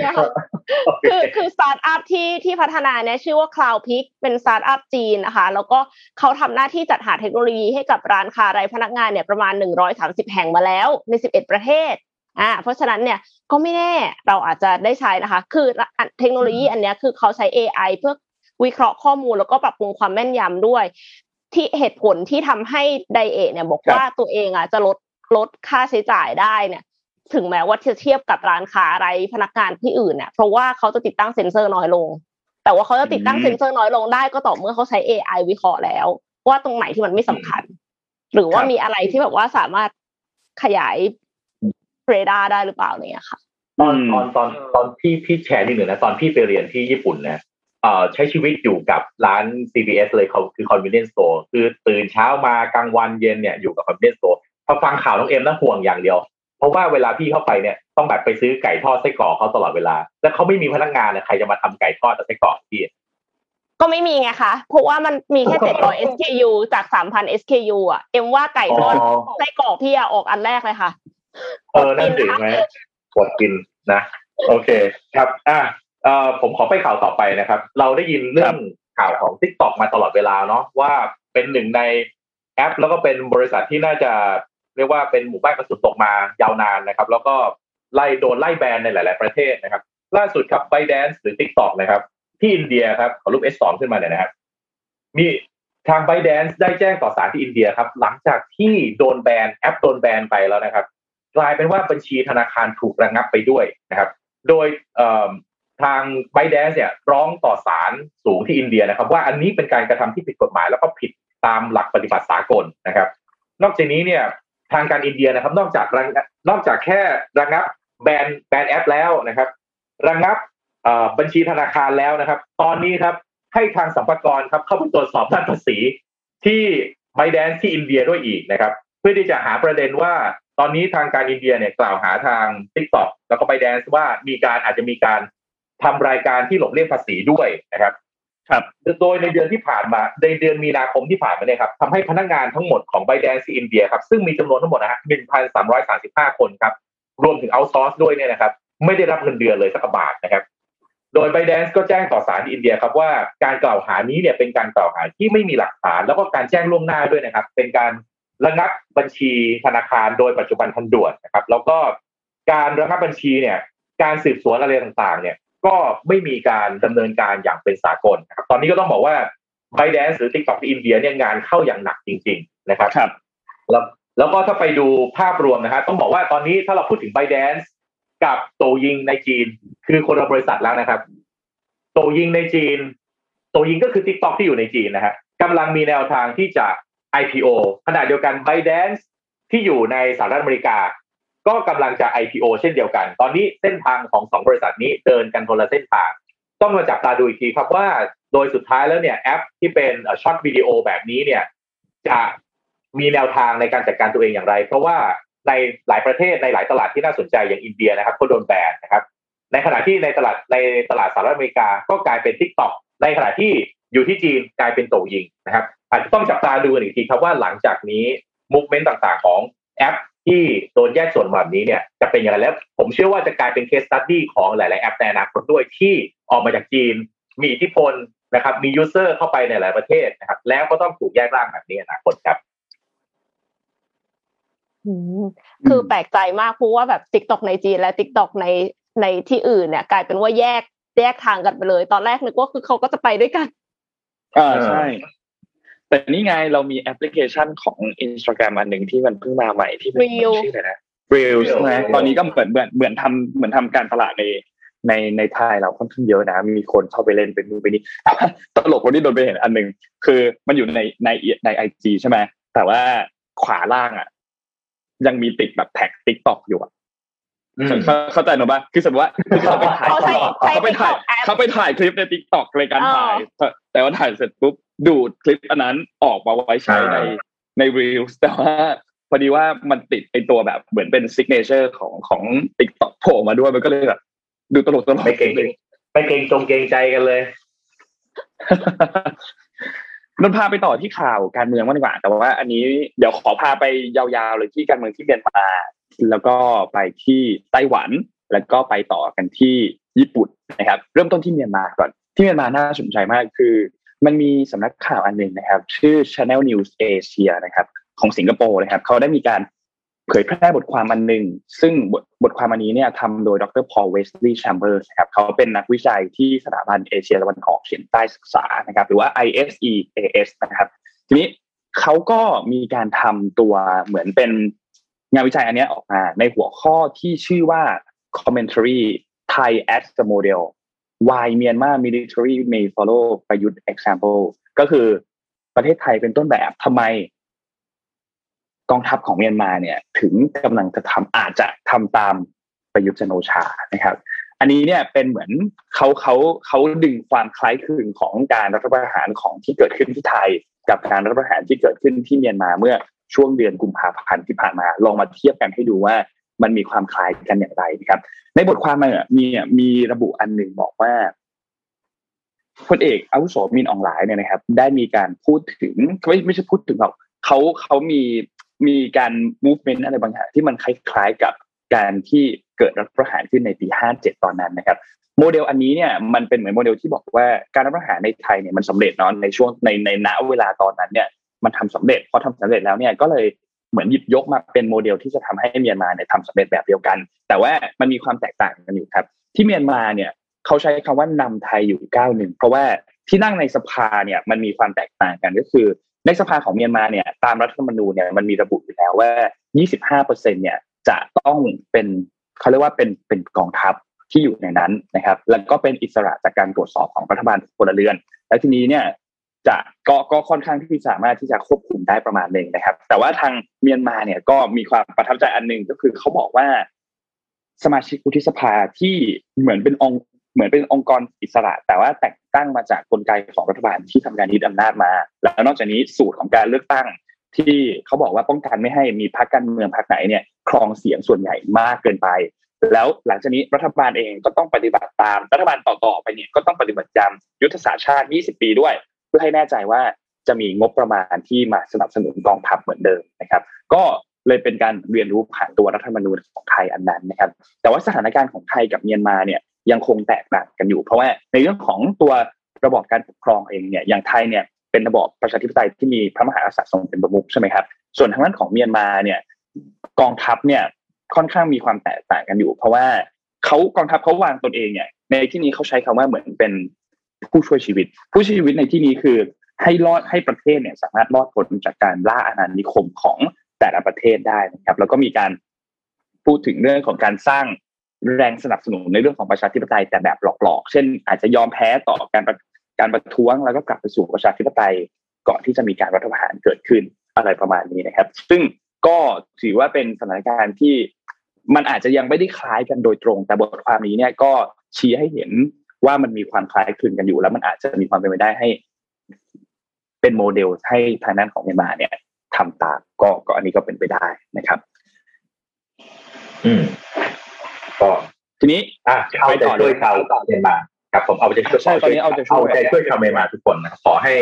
คือคือสตาร์ทอัพที่ที่พัฒนาเนี่ยชื่อว่า CloudPick เป็นสตาร์ทอัพจีนนะคะ แล้วก็เขาทำหน้าที่จัดหาเทคโนโลยีให้กับร้านค้าไร้พนักงานเนี่ยประมาณ 130 แห่งมาแล้วใน 11 ประเทศ อ่าเพราะฉะนั้นเนี่ยก็ไม่แน่เราอาจจะได้ใช้นะคะ คือเทคโนโลยีอันนี้คือเขาใช้ AI เพื่อวิเคราะห์ข้อมูลแล้วก็ปรับปรุงความแม่นยำด้วย ที่เหตุผลที่ทำให้ไดเอทเนี่ยบอกว่าตัวเองอะจะลดลดค่าใช้จ่ายได้เนี่ยถึงแม้ว่าจะเทียบกับร้านค้าอะไรพนักงานที่อื่นเนี่ยเพราะว่าเขาจะติดตั้งเซ็นเซอร์น้อยลง แต่ว่าเขาจะติดตั้งเซ็นเซอร์น้อยลงได้ก็ต่อเมื่อเขาใช้ AI วิเคราะห์แล้ว ว่าตรงไหนที่มันไม่สำคัญ หรือว่ามีอะไรที่แบบว่าสามารถขยาย เรดาร์ได้หรือเปล่าเนี่ยค่ะ ตอนตอนตอนตอนที่พี่แชร์นิดหนึ่งนะตอนพี่ไปเรียนที่ญี่ปุ่นนะเอ่อใช้ชีวิตอยู่กับร้าน CVS เลยเขาคือ convenience store คือตื่นเช้ามากลางวันเย็นเนี่ยอยู่กับ convenience store พอฟังข่าวน้องเอ็มนะห่วงอย่างเดียว เพราะว่าเวลาพี่เข้าไปเนี่ยต้องแบบไปซื้อไก่ทอดไส้กรอกเขาตลอดเวลา แล้วเขาไม่มีพนักงานเนี่ยใครจะมาทำไก่ทอดกับไส้กรอกพี่ก็ไม่มีไงคะ เพราะว่ามันมีแค่เจ็ดร้อย SKU จากสามพัน SKU อะ เอ็มว่าไก่ทอดไส้กรอกพี่อะออกอันแรกเลยค่ะ เออนั่นสิไหมกดกินนะ โอเคครับ อ่าเอ่อผมขอไปข่าวต่อไปนะครับ เราได้ยินเรื่องข่าวของ t ิ k t o k มาตลอดเวลาเนาะว่าเป็นหนึ่งในแอป แล้วก็เป็นบริษัทที่น่าจะเรียกว่าเป็นหมู่บ้านกระสุนตกมายาวนานนะครับ แล้วก็ไล่โดนไล่แบนในหลาย ๆ ประเทศนะครับ ล่าสุดครับ ByteDance หรือ TikTok นะครับ ที่อินเดียครับขอรูป S2 ขึ้นมาเนี่ยนะครับ มีทาง ByteDance ได้แจ้งต่อศาลที่อินเดียครับ หลังจากที่โดนแบนแอปโดนแบนไปแล้วนะครับ กลายเป็นว่าบัญชีธนาคารถูกระงับไปด้วยนะครับ โดยทาง ByteDance เนี่ยร้องต่อศาลสูงที่อินเดียนะครับ ว่าอันนี้เป็นการกระทำที่ผิดกฎหมาย แล้วก็ผิดตามหลักปฏิบัติสากลนะครับ นอกจากนี้เนี่ยทางการอินเดียนะครับ นอกจากนอกจากแค่ระงับแบนแบนแอปแล้วนะครับ ระงับบัญชีธนาคารแล้วนะครับ ตอนนี้ครับให้ทางสัมภารครับเข้าไปตรวจสอบด้านภาษีที่ไบแดนที่อินเดียด้วยอีกนะครับ เพื่อที่จะหาประเด็นว่า ตอนนี้ทางการอินเดียเนี่ยกล่าวหาทาง t ิ k t o k แล้วก็ไบแดนว่ามีการอาจจะมีการทำรายการที่หลบเลี่ยงภาษีด้วยนะครับ ครับ โดยในเดือนที่ผ่านมา ในเดือนมีนาคมที่ผ่านมาเนี่ยครับทำให้พนักงานทั้งหมดของ b บ d a n c e อินเดียครับ ซึ่งมีจำนวนทั้งหมดนะฮะ1,335คนครับ รวมถึงเอาซอร์สด้วยเนี่ยนะครับ ไม่ได้รับเงินเดือนเลยสักบาทนะครับ โดย b บ d a n c e ก็แจ้งต่อศาลอินเดียครับว่าการกล่าวหานี้เนี่ยเป็นการกล่าวหาที่ไม่มีหลักฐาน แล้วก็การแจ้งล่วงหน้าด้วยนะครับ เป็นการ ระงับบัญชีธนาคารโดยปัจจุบันทันด่วนนะครับ แล้วก็การระงับบัญชีเนี่ย การสืบสวนอะไรต่างๆ เนี่ย ก็ไม่มีการดำเนินการอย่างเป็นสากลนะครับ ตอนนี้ก็ต้องบอกว่า b บ d a n c e หรือ TikTok ที่อินเดียเนี่ยงานเข้าอย่างหนักจริง ๆ นะครับครับแล้วแล้วก็ถ้าไปดูภาพรวมนะฮะต้องบอกว่าตอนนี้ถ้าเราพูดถึง b บ d a n c e กับโตยิงในจีน คือคนละบริษัทแล้วนะครับ โตยิงในจีน โตยิงก็คือ TikTok ที่อยู่ในจีนนะฮะกำลังมีแนวทางที่จะ IPO ขณะเดียวกัน b บ d a n c e ที่อยู่ในสหรัฐอเมริกา ก็กำลังจะ IPO เช่นเดียวกัน ตอนนี้เส้นทางของสองบริษัทนี้เดินกันคนละเส้นทาง ต้องมาจับตาดูอีกทีครับว่าโดยสุดท้ายแล้วเนี่ยแอปที่เป็น short video แบบนี้เนี่ยจะมีแนวทางในการจัดการตัวเองอย่างไร เพราะว่าในหลายประเทศในหลายตลาดที่น่าสนใจอย่างอินเดียนะครับก็โดนแบนนะครับ ในขณะที่ในตลาดในตลาดสหรัฐอเมริกาก็กลายเป็น TikTok ในขณะที่อยู่ที่จีนกลายเป็นโตยิงนะครับ อาจจะต้องจับตาดูอีกทีครับว่าหลังจากนี้ movement ต่างๆ ของแอปที่โดนแยกส่วนแบบนี้เนี่ยจะเป็นอย่างไรแล้ว ผมเชื่อว่าจะกลายเป็น case study ของหลาย ๆ แอปในอนาคตด้วยที่ออกมาจากจีน มีอิทธิพลนะครับ มี user เข้าไปในหลายประเทศนะครับ แล้วก็ต้องถูกแยกร่างแบบนี้อนาคตครับคือแปลกใจมากเพราะว่าแบบ TikTok ในจีนและ TikTok ในในที่อื่นเนี่ย กลายเป็นว่าแยกแยกทางกันไปเลย ตอนแรกนึกว่าคือเขาก็จะไปด้วยกัน อ่าใช่ แต่นี่ไงเรามีแอปพลิเคชันของ Instagram อันหนึ่งที่มันเพิ่งมาใหม่ที่เป็นชื่ออะไรนะ Reels นะตอนนี้ก็เหมือนเหมือนเหมือนทำเหมือนทำการตลาดในในในไทยเราค่อนข้างเยอะนะ มีคนเข้าไปเล่นเป็นนู่นไปนี่ตลกคนที่โดนไปเห็นอันหนึ่งคือมันอยู่ในในใน IG ใช่ไหมแต่ว่าขวาล่างอะ ยังมีติดแบบแท็ก TikTok อยู่อะเข้าใจหนูป่ะคือสมมติว่าเขาไปถ่ายเขาไปถ่ายเขาไปถ่ายคลิปใน TikTok รายการถ่ายแต่ว่าถ่ายเสร็จปุ๊บ ดูดคลิปอันนั้นออกมาไว้ใช้ในใน Reels แต่ว่าพอดีว่ามันติดไอตัวแบบเหมือนเป็น signature ของของ TikTok โผล่มาด้วยมันก็เลยแบบดูตลกตลกไม่เกรงไม่เกรงอกเกรงใจกันเลยนนพาไปต่อที่ข่าวการเมืองมากกว่า แต่ว่าอันนี้เดี๋ยวขอพาไปยาวๆเลยที่การเมืองที่เมียนมาแล้วก็ไปที่ไต้หวัน แล้วก็ไปต่อกันที่ญี่ปุ่นนะครับ เริ่มต้นที่เมียนมาก่อนที่เมียนมาน่าสนใจมากคือ มันมีสำนักข่าวอันหนึ่งนะครับ ชื่อ Channel News Asia นะครับ ของสิงคโปร์นะครับเขาได้มีการเผยแพร่บทความอันหนึ่ง ซึ่งบทบทความอันนี้เนี่ยทำโดยดร. Paul Wesley Chambers นะครับเขาเป็นนักวิจัยที่สถาบันเอเชียตะวันออกเฉียงใต้ศึกษานะครับ หรือว่า ISEAS นะครับ ทีนี้เขาก็มีการทำตัวเหมือนเป็นงานวิจัยอันนี้ออกมาในหัวข้อที่ชื่อว่า commentary Thai as the model why Myanmar military may follow ประยุทธ์ example ก็คือประเทศไทยเป็นต้นแบบทำไม กองทัพของเมียนมาเนี่ย ถึงกำลังจะทำอาจจะทำตามประยุทธ์จันโอชานะครับ อันนี้เนี่ยเป็นเหมือนเขาเขาเขาดึงความคล้ายคลึงของการรัฐประหารของที่เกิดขึ้นที่ไทย กับการรัฐประหารที่เกิดขึ้นที่เมียนมาเมื่อช่วงเดือนกุมภาพันธ์ที่ผ่านมา ลองมาเทียบกันให้ดูว่า มันมีความคล้ายกันอย่างไรนะครับ ในบทความมันมีมีระบุอันหนึ่งบอกว่าพลเอกอาวุโสมินอองหลายเนี่ยนะครับ ได้มีการพูดถึงไม่ไม่ใช่พูดถึงหรอกเขาเขามีมีการ movement อะไรบางอย่างที่มันคล้ายๆกับการที่เกิดรัฐประหารขึ้นในปี 57 ตอนนั้นนะครับ โมเดลอันนี้เนี่ยมันเป็นเหมือนโมเดลที่บอกว่าการรัฐประหารในไทยเนี่ยมันสำเร็จเนาะในช่วงในในณเวลาตอนนั้นเนี่ยมันทำสำเร็จพอทำสำเร็จแล้วเนี่ยก็เลย เหมือนหยิบยกมาเป็นโมเดลที่จะทำให้เมียนมาเนี่ยทำสำเร็จแบบเดียวกัน แต่ว่ามันมีความแตกต่างกันอยู่ครับ ที่เมียนมาเนี่ยเขาใช้คำว่านำไทยอยู่ก้าวหนึ่งเพราะว่าที่นั่งในสภาเนี่ยมันมีความแตกต่างกันก็คือ ในสภาของเมียนมาเนี่ยตามรัฐธรรมนูญเนี่ยมันมีระบุอยู่แล้วว่า 25เปอร์เซ็นเนี่ยจะต้องเป็นเขาเรียกว่าเป็นเป็นกองทัพที่อยู่ในนั้นนะครับ แล้วก็เป็นอิสระจากการตรวจสอบของรัฐบาลพลเรือน แล้วทีนี้เนี่ย จะก็ก็ค่อนข้างที่สามารถที่จะควบคุมได้ประมาณหนึ่งนะครับ แต่ว่าทางเมียนมาเนี่ยก็มีความประทับใจอันหนึ่งก็คือเขาบอกว่า สมาชิกวุฒิสภาที่เหมือนเป็นองเหมือนเป็นองค์กรอิสระ แต่ว่าแต่งตั้งมาจากกลไกของรัฐบาลที่ทำการยึดอำนาจมา แล้วนอกจากนี้สูตรของการเลือกตั้ง ที่เขาบอกว่าป้องกันไม่ให้มีพรรคการเมืองพรรคไหนเนี่ยครองเสียงส่วนใหญ่มากเกินไป แล้วหลังจากนี้รัฐบาลเองก็ต้องปฏิบัติตามรัฐบาลต่อๆไปเนี่ยก็ต้องปฏิบัติตามยุทธศาสตร์ชาติ 20 ปีด้วย พื่อให้แน่ใจว่าจะมีงบประมาณที่มาสนับสนุนกองทัพเหมือนเดิมนะครับ ก็เลยเป็นการเรียนรู้ผ่านตัวรัฐธรรมนูญของไทยอันนั้นนะครับ แต่ว่าสถานการณ์ของไทยกับเมียนมาเนี่ยยังคงแตกต่างกันอยู่ เพราะว่าในเรื่องของตัวระบอบการปกครองเองเนี่ยอย่างไทยเนี่ยเป็นระบอบประชาธิปไตยที่มีพระมหากษัตริย์ทรงเป็นประมุขใช่ไหมครับ ส่วนทางด้านของเมียนมาเนี่ยกองทัพเนี่ยค่อนข้างมีความแตกต่างกันอยู่ เพราะว่าเขากองทัพเขาวางตนเองเนี่ยในที่นี้เขาใช้คำว่าเหมือนเป็น ผู้ช่วยชีวิต ผู้ช่วยชีวิตในที่นี้คือให้รอดให้ประเทศเนี่ยสามารถรอดพ้นจากการล่าอาณานิคมของแต่ละประเทศได้นะครับ แล้วก็มีการพูดถึงเรื่องของการสร้างแรงสนับสนุนในเรื่องของประชาธิปไตยแต่แบบหลอกๆ เช่น อาจจะยอมแพ้ต่อการการประท้วงแล้วก็กลับไปสู่ประชาธิปไตยก่อนที่จะมีการรัฐประหารเกิดขึ้นอะไรประมาณนี้นะครับ ซึ่งก็ถือว่าเป็นสถานการณ์ที่มันอาจจะยังไม่ได้คล้ายกันโดยตรง แต่บทความนี้เนี่ยก็ชี้ให้เห็น ว่ามันมีความคล้ายคลึงกันอยู่ แล้วมันอาจจะมีความเป็นไปได้ให้ เป็นโมเดลให้ทางด้านของเมียนมาเนี่ยทำตามก็ก็อันนี้ก็เป็นไปได้นะครับ อืมก็ทีนี้ อะเอาใจช่วยชาวเมียนมาครับผมเอาใจช่วยใช่ตอนนี้เอาใจช่วยเอาใจช่วยชาวเมียนมาทุกคนนะขอให้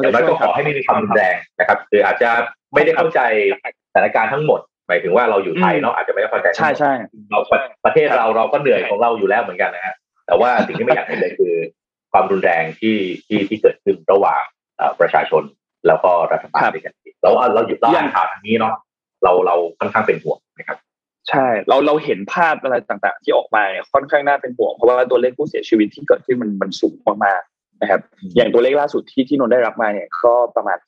อย่างน้อยก็ขอให้ไม่มีความรุนแรงนะครับคืออาจจะไม่ได้เข้าใจสถานการณ์ทั้งหมดหมายถึงว่าเราอยู่ไทยเนาะอาจจะไม่ได้เข้าใจใช่ใช่เราประเทศเราเราก็เหนื่อยของเราอยู่แล้วเหมือนกันนะฮะ แต่ว่าสิ่งที่ไม่อยากเห็นเลยคือ ความรุนแรงที่ที่ที่เกิดขึ้นระหว่างประชาชนแล้วก็รัฐบาลด้วยกันเราเราหยุดเราอ่านข่าวทางนี้เนาะเราเราค่อนข้างเป็นห่วงนะครับ ใช่ เราเราเห็นภาพอะไรต่างๆ ที่ออกมาค่อนข้างน่าเป็นห่วงเพราะว่าตัวเลขผู้เสียชีวิตที่เกิดขึ้นมันมันสูงมากๆนะครับ อย่างตัวเลขล่าสุดที่ที่นนได้รับมาเนี่ยก็ประมาณ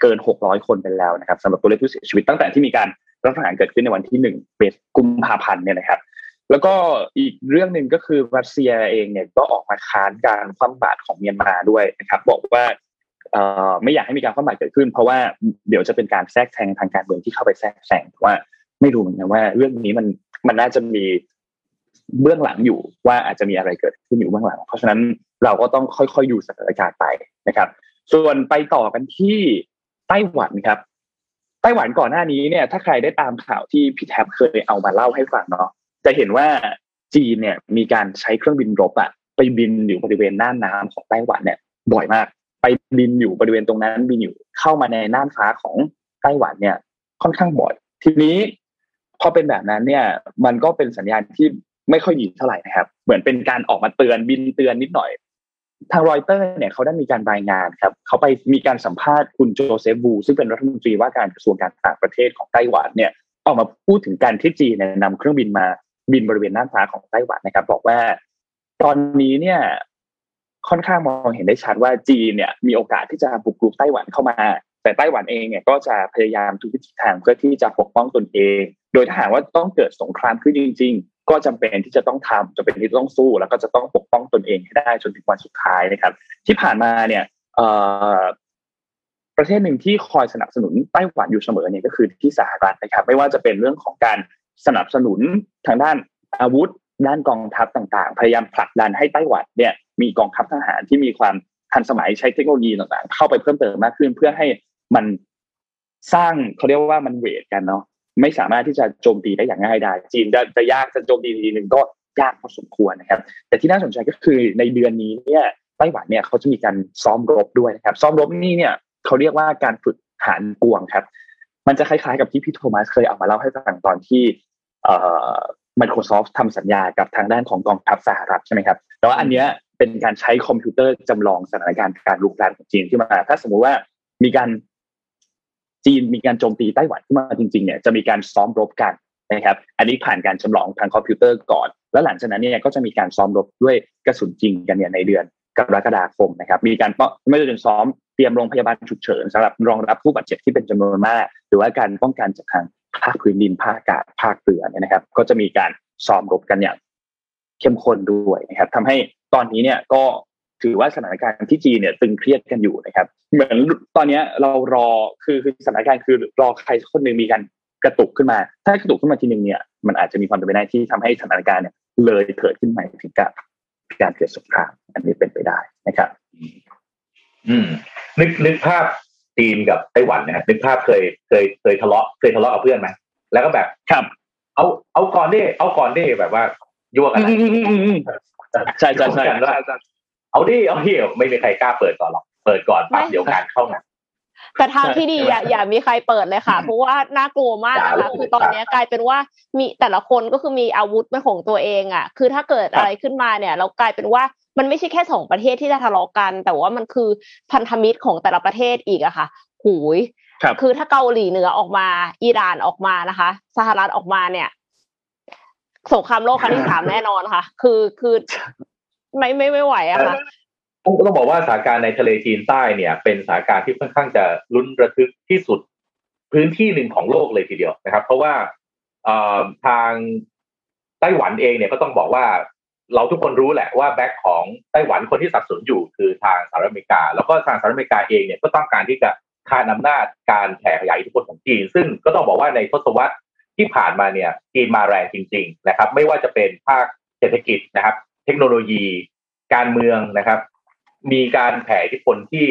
เกินหกร้อยคนไปแล้วนะครับสำหรับตัวเลขผู้เสียชีวิตตั้งแต่ที่มีการรัฐประหารเกิดขึ้นในวันที่หนึ่งเบสกุมภาพันธ์เนี่ยนะครับ แล้วก็อีกเรื่องหนึ่งก็คือรัสเซียเองเนี่ยก็ออกมาค้านการคว่ำบาตรของเมียนมาด้วยนะครับบอกว่าไม่อยากให้มีการคว่ำบาตรเกิดขึ้น เพราะว่าเดี๋ยวจะเป็นการแทรกแซงทางการเมืองที่เข้าไปแทรกแซงว่าไม่รู้เหมือนกันว่า เรื่องนี้มันมันน่าจะมีเบื้องหลังอยู่ว่าอาจจะมีอะไรเกิดขึ้นอยู่เบื้องหลัง เพราะฉะนั้นเราก็ต้องค่อยๆดูสถานการณ์ไปนะครับ ส่วนไปต่อกันที่ไต้หวันครับไต้หวันก่อนหน้านี้เนี่ย ถ้าใครได้ตามข่าวที่พี่แท็บเคยเอามาเล่าให้ฟังเนาะ จะเห็นว่าจีนเนี่ยมีการใช้เครื่องบินรบอะไปบินอยู่บริเวณน่านน้าของไต้หวันเนี่ย บ่อยมาก ไปบินอยู่บริเวณตรงนั้นบินอยู่เข้ามาในน่านฟ้าของไต้หวันเนี่ย ค่อนข้างบ่อย ทีนี้พอเป็นแบบนั้นเนี่ย มันก็เป็นสัญญาณที่ไม่ค่อยดีเท่าไหร่นะครับ เหมือนเป็นการออกมาเตือนบินเตือนนิดหน่อย ทางรอยเตอร์เนี่ยเขาได้มีการรายงานครับ เขาไปมีการสัมภาษณ์คุณโจเซฟบูซึ่งเป็นรัฐมนตรีว่าการกระทรวงการต่างประเทศของไต้หวันเนี่ยออกมาพูดถึงการที่จีนนำเครื่องบินมา บินบริเวณน่านฟ้าของไต้หวันนะครับ บอกว่าตอนนี้เนี่ยค่อนข้างมองเห็นได้ชัดว่าจีนเนี่ยมีโอกาสที่จะบุกรุกไต้หวันเข้ามา แต่ไต้หวันเองเนี่ยก็จะพยายามทุกวิถีทางเพื่อที่จะปกป้องตนเอง โดยถ้าหากว่าต้องเกิดสงครามขึ้นจริง ๆ ก็จำเป็นที่จะต้องทำจำเป็นที่ต้องสู้ แล้วก็จะต้องปกป้องตนเองให้ได้จนถึงวันสุดท้ายนะครับ ที่ผ่านมาเนี่ยประเทศหนึ่งที่คอยสนับสนุนไต้หวันอยู่เสมอเนี่ยก็คือที่สหรัฐนะครับ ไม่ว่าจะเป็นเรื่องของการ สนับสนุนทางด้านอาวุธ ด้านกองทัพต่างๆ พยายามผลักดันให้ไต้หวันเนี่ยมีกองทัพทหารที่มีความทันสมัยใช้เทคโนโลยีต่างๆ เข้าไปเพิ่มเติมมากขึ้น เพื่อให้มันสร้างเขาเรียกว่ามันเวทกันเนาะไม่สามารถที่จะโจมตีได้อย่างง่ายดายจีนจะจะยากจะโจมตีทีหนึ่งก็ยากพอสมควรนะครับ แต่ที่น่าสนใจก็คือในเดือนนี้เนี่ยไต้หวันเนี่ยเขาจะมีการซ้อมรบด้วยนะครับ ซ้อมรบนี่เนี่ยเขาเรียกว่าการฝึกหารกวงครับ มันจะคล้ายๆกับที่พี่โทมัสเคยเอามาเล่าให้ฟังตอนที่ Microsoft ทำสัญญากับทางด้านของกองทัพสหรัฐใช่ไหมครับ แต่ว่าอันเนี้ยเป็นการใช้คอมพิวเตอร์จำลองสถานการณ์การลุกลามของจีนขึ้นมา ถ้าสมมุติว่ามีการจีนมีการโจมตีไต้หวันขึ้นมาจริงๆเนี่ยจะมีการซ้อมรบกันนะครับ อันนี้ผ่านการจำลองทางคอมพิวเตอร์ก่อน แล้วหลังจากนั้นเนี่ยก็จะมีการซ้อมรบด้วยกระสุนจริงกันเนี่ยในเดือนกรกฎาคมนะครับ มีการไม่ได้เป็นซ้อมเตรียมโรงพยาบาลฉุกเฉินสำหรับรองรับผู้บาดเจ็บที่เป็นจำนวนมาก หรือว่าการป้องกันจากทาง ภาคพื้นดินภาคอากาศภาคเรือเนี่ยนะครับ ก็จะมีการซ้อมรบกันอย่างเข้มข้นด้วยนะครับทำให้ตอนนี้เนี่ยก็ถือว่าสถานการณ์ที่จีนเนี่ยตึงเครียดกันอยู่นะครับ เหมือนตอนนี้เรารอคือคือสถานการณ์คือรอใครคนหนึ่งมีการกระตุกขึ้นมา ถ้ากระตุกขึ้นมาทีหนึ่งเนี่ยมันอาจจะมีความเป็นไปได้ที่ทำให้สถานการณ์เนี่ยเลยเกิดขึ้นมาถึงกับการเกิดสงครามอันนี้เป็นไปได้นะครับ อืม นึกนึกภาพ จีนกับไต้หวันนะนึกภาพเคยเคยเคยทะเลาะเคยทะเลาะกับเพื่อนไหมแล้วก็แบบครับ เอาเอาก่อนดิเอาก่อนดิแบบว่ายั่วกันใช่ใช่ใช่เอาดิเอาดิไม่มีใครกล้าเปิดก่อนหรอกเปิดก่อนปั๊บเดี๋ยวการเข้าหนักแต่ทางที่ดีอย่าอย่ามีใครเปิดเลยค่ะ เพราะว่าน่ากลัวมากนะคะคือตอนนี้กลายเป็นว่ามีแต่ละคนก็คือมีอาวุธเป็นของตัวเองอะ คือถ้าเกิดอะไรขึ้นมาเนี่ย เรากลายเป็นว่า มันไม่ใช่แค่สองประเทศที่จะทะเลาะกัน แต่ว่ามันคือพันธมิตรของแต่ละประเทศอีกอะค่ะหูยคือถ้าเกาหลีเหนือออกมา อิหร่านออกมานะคะ สหรัฐออกมาเนี่ยสงครามโลกครั้งที่สามแน่นอนค่ะ คือคือไม่ไม่ไม่ไหวอะค่ะต้องบอกว่าสถานการณ์ในทะเลจีนใต้เนี่ย เป็นสถานการณ์ที่ค่อนข้างจะลุ้นระทึกที่สุดพื้นที่หนึ่งของโลกเลยทีเดียวนะครับ เพราะว่าทางไต้หวันเองเนี่ยก็ต้องบอกว่า เราทุกคนรู้แหละว่าแบ็คของไต้หวันคนที่สับสนอยู่คือทางสหรัฐอเมริกา แล้วก็ทางสหรัฐอเมริกาเองเนี่ยก็ต้องการที่จะคานอานาจการแผ่ขยายอิทธิพลของจีน ซึ่งก็ต้องบอกว่าในทศวรรษที่ผ่านมาเนี่ยจีนมาแรงจริง ๆ นะครับ ไม่ว่าจะเป็นภาคเศรษฐกิจนะครับ เทคโนโลยี การเมืองนะครับ มีการแผ่อิทธิพลที่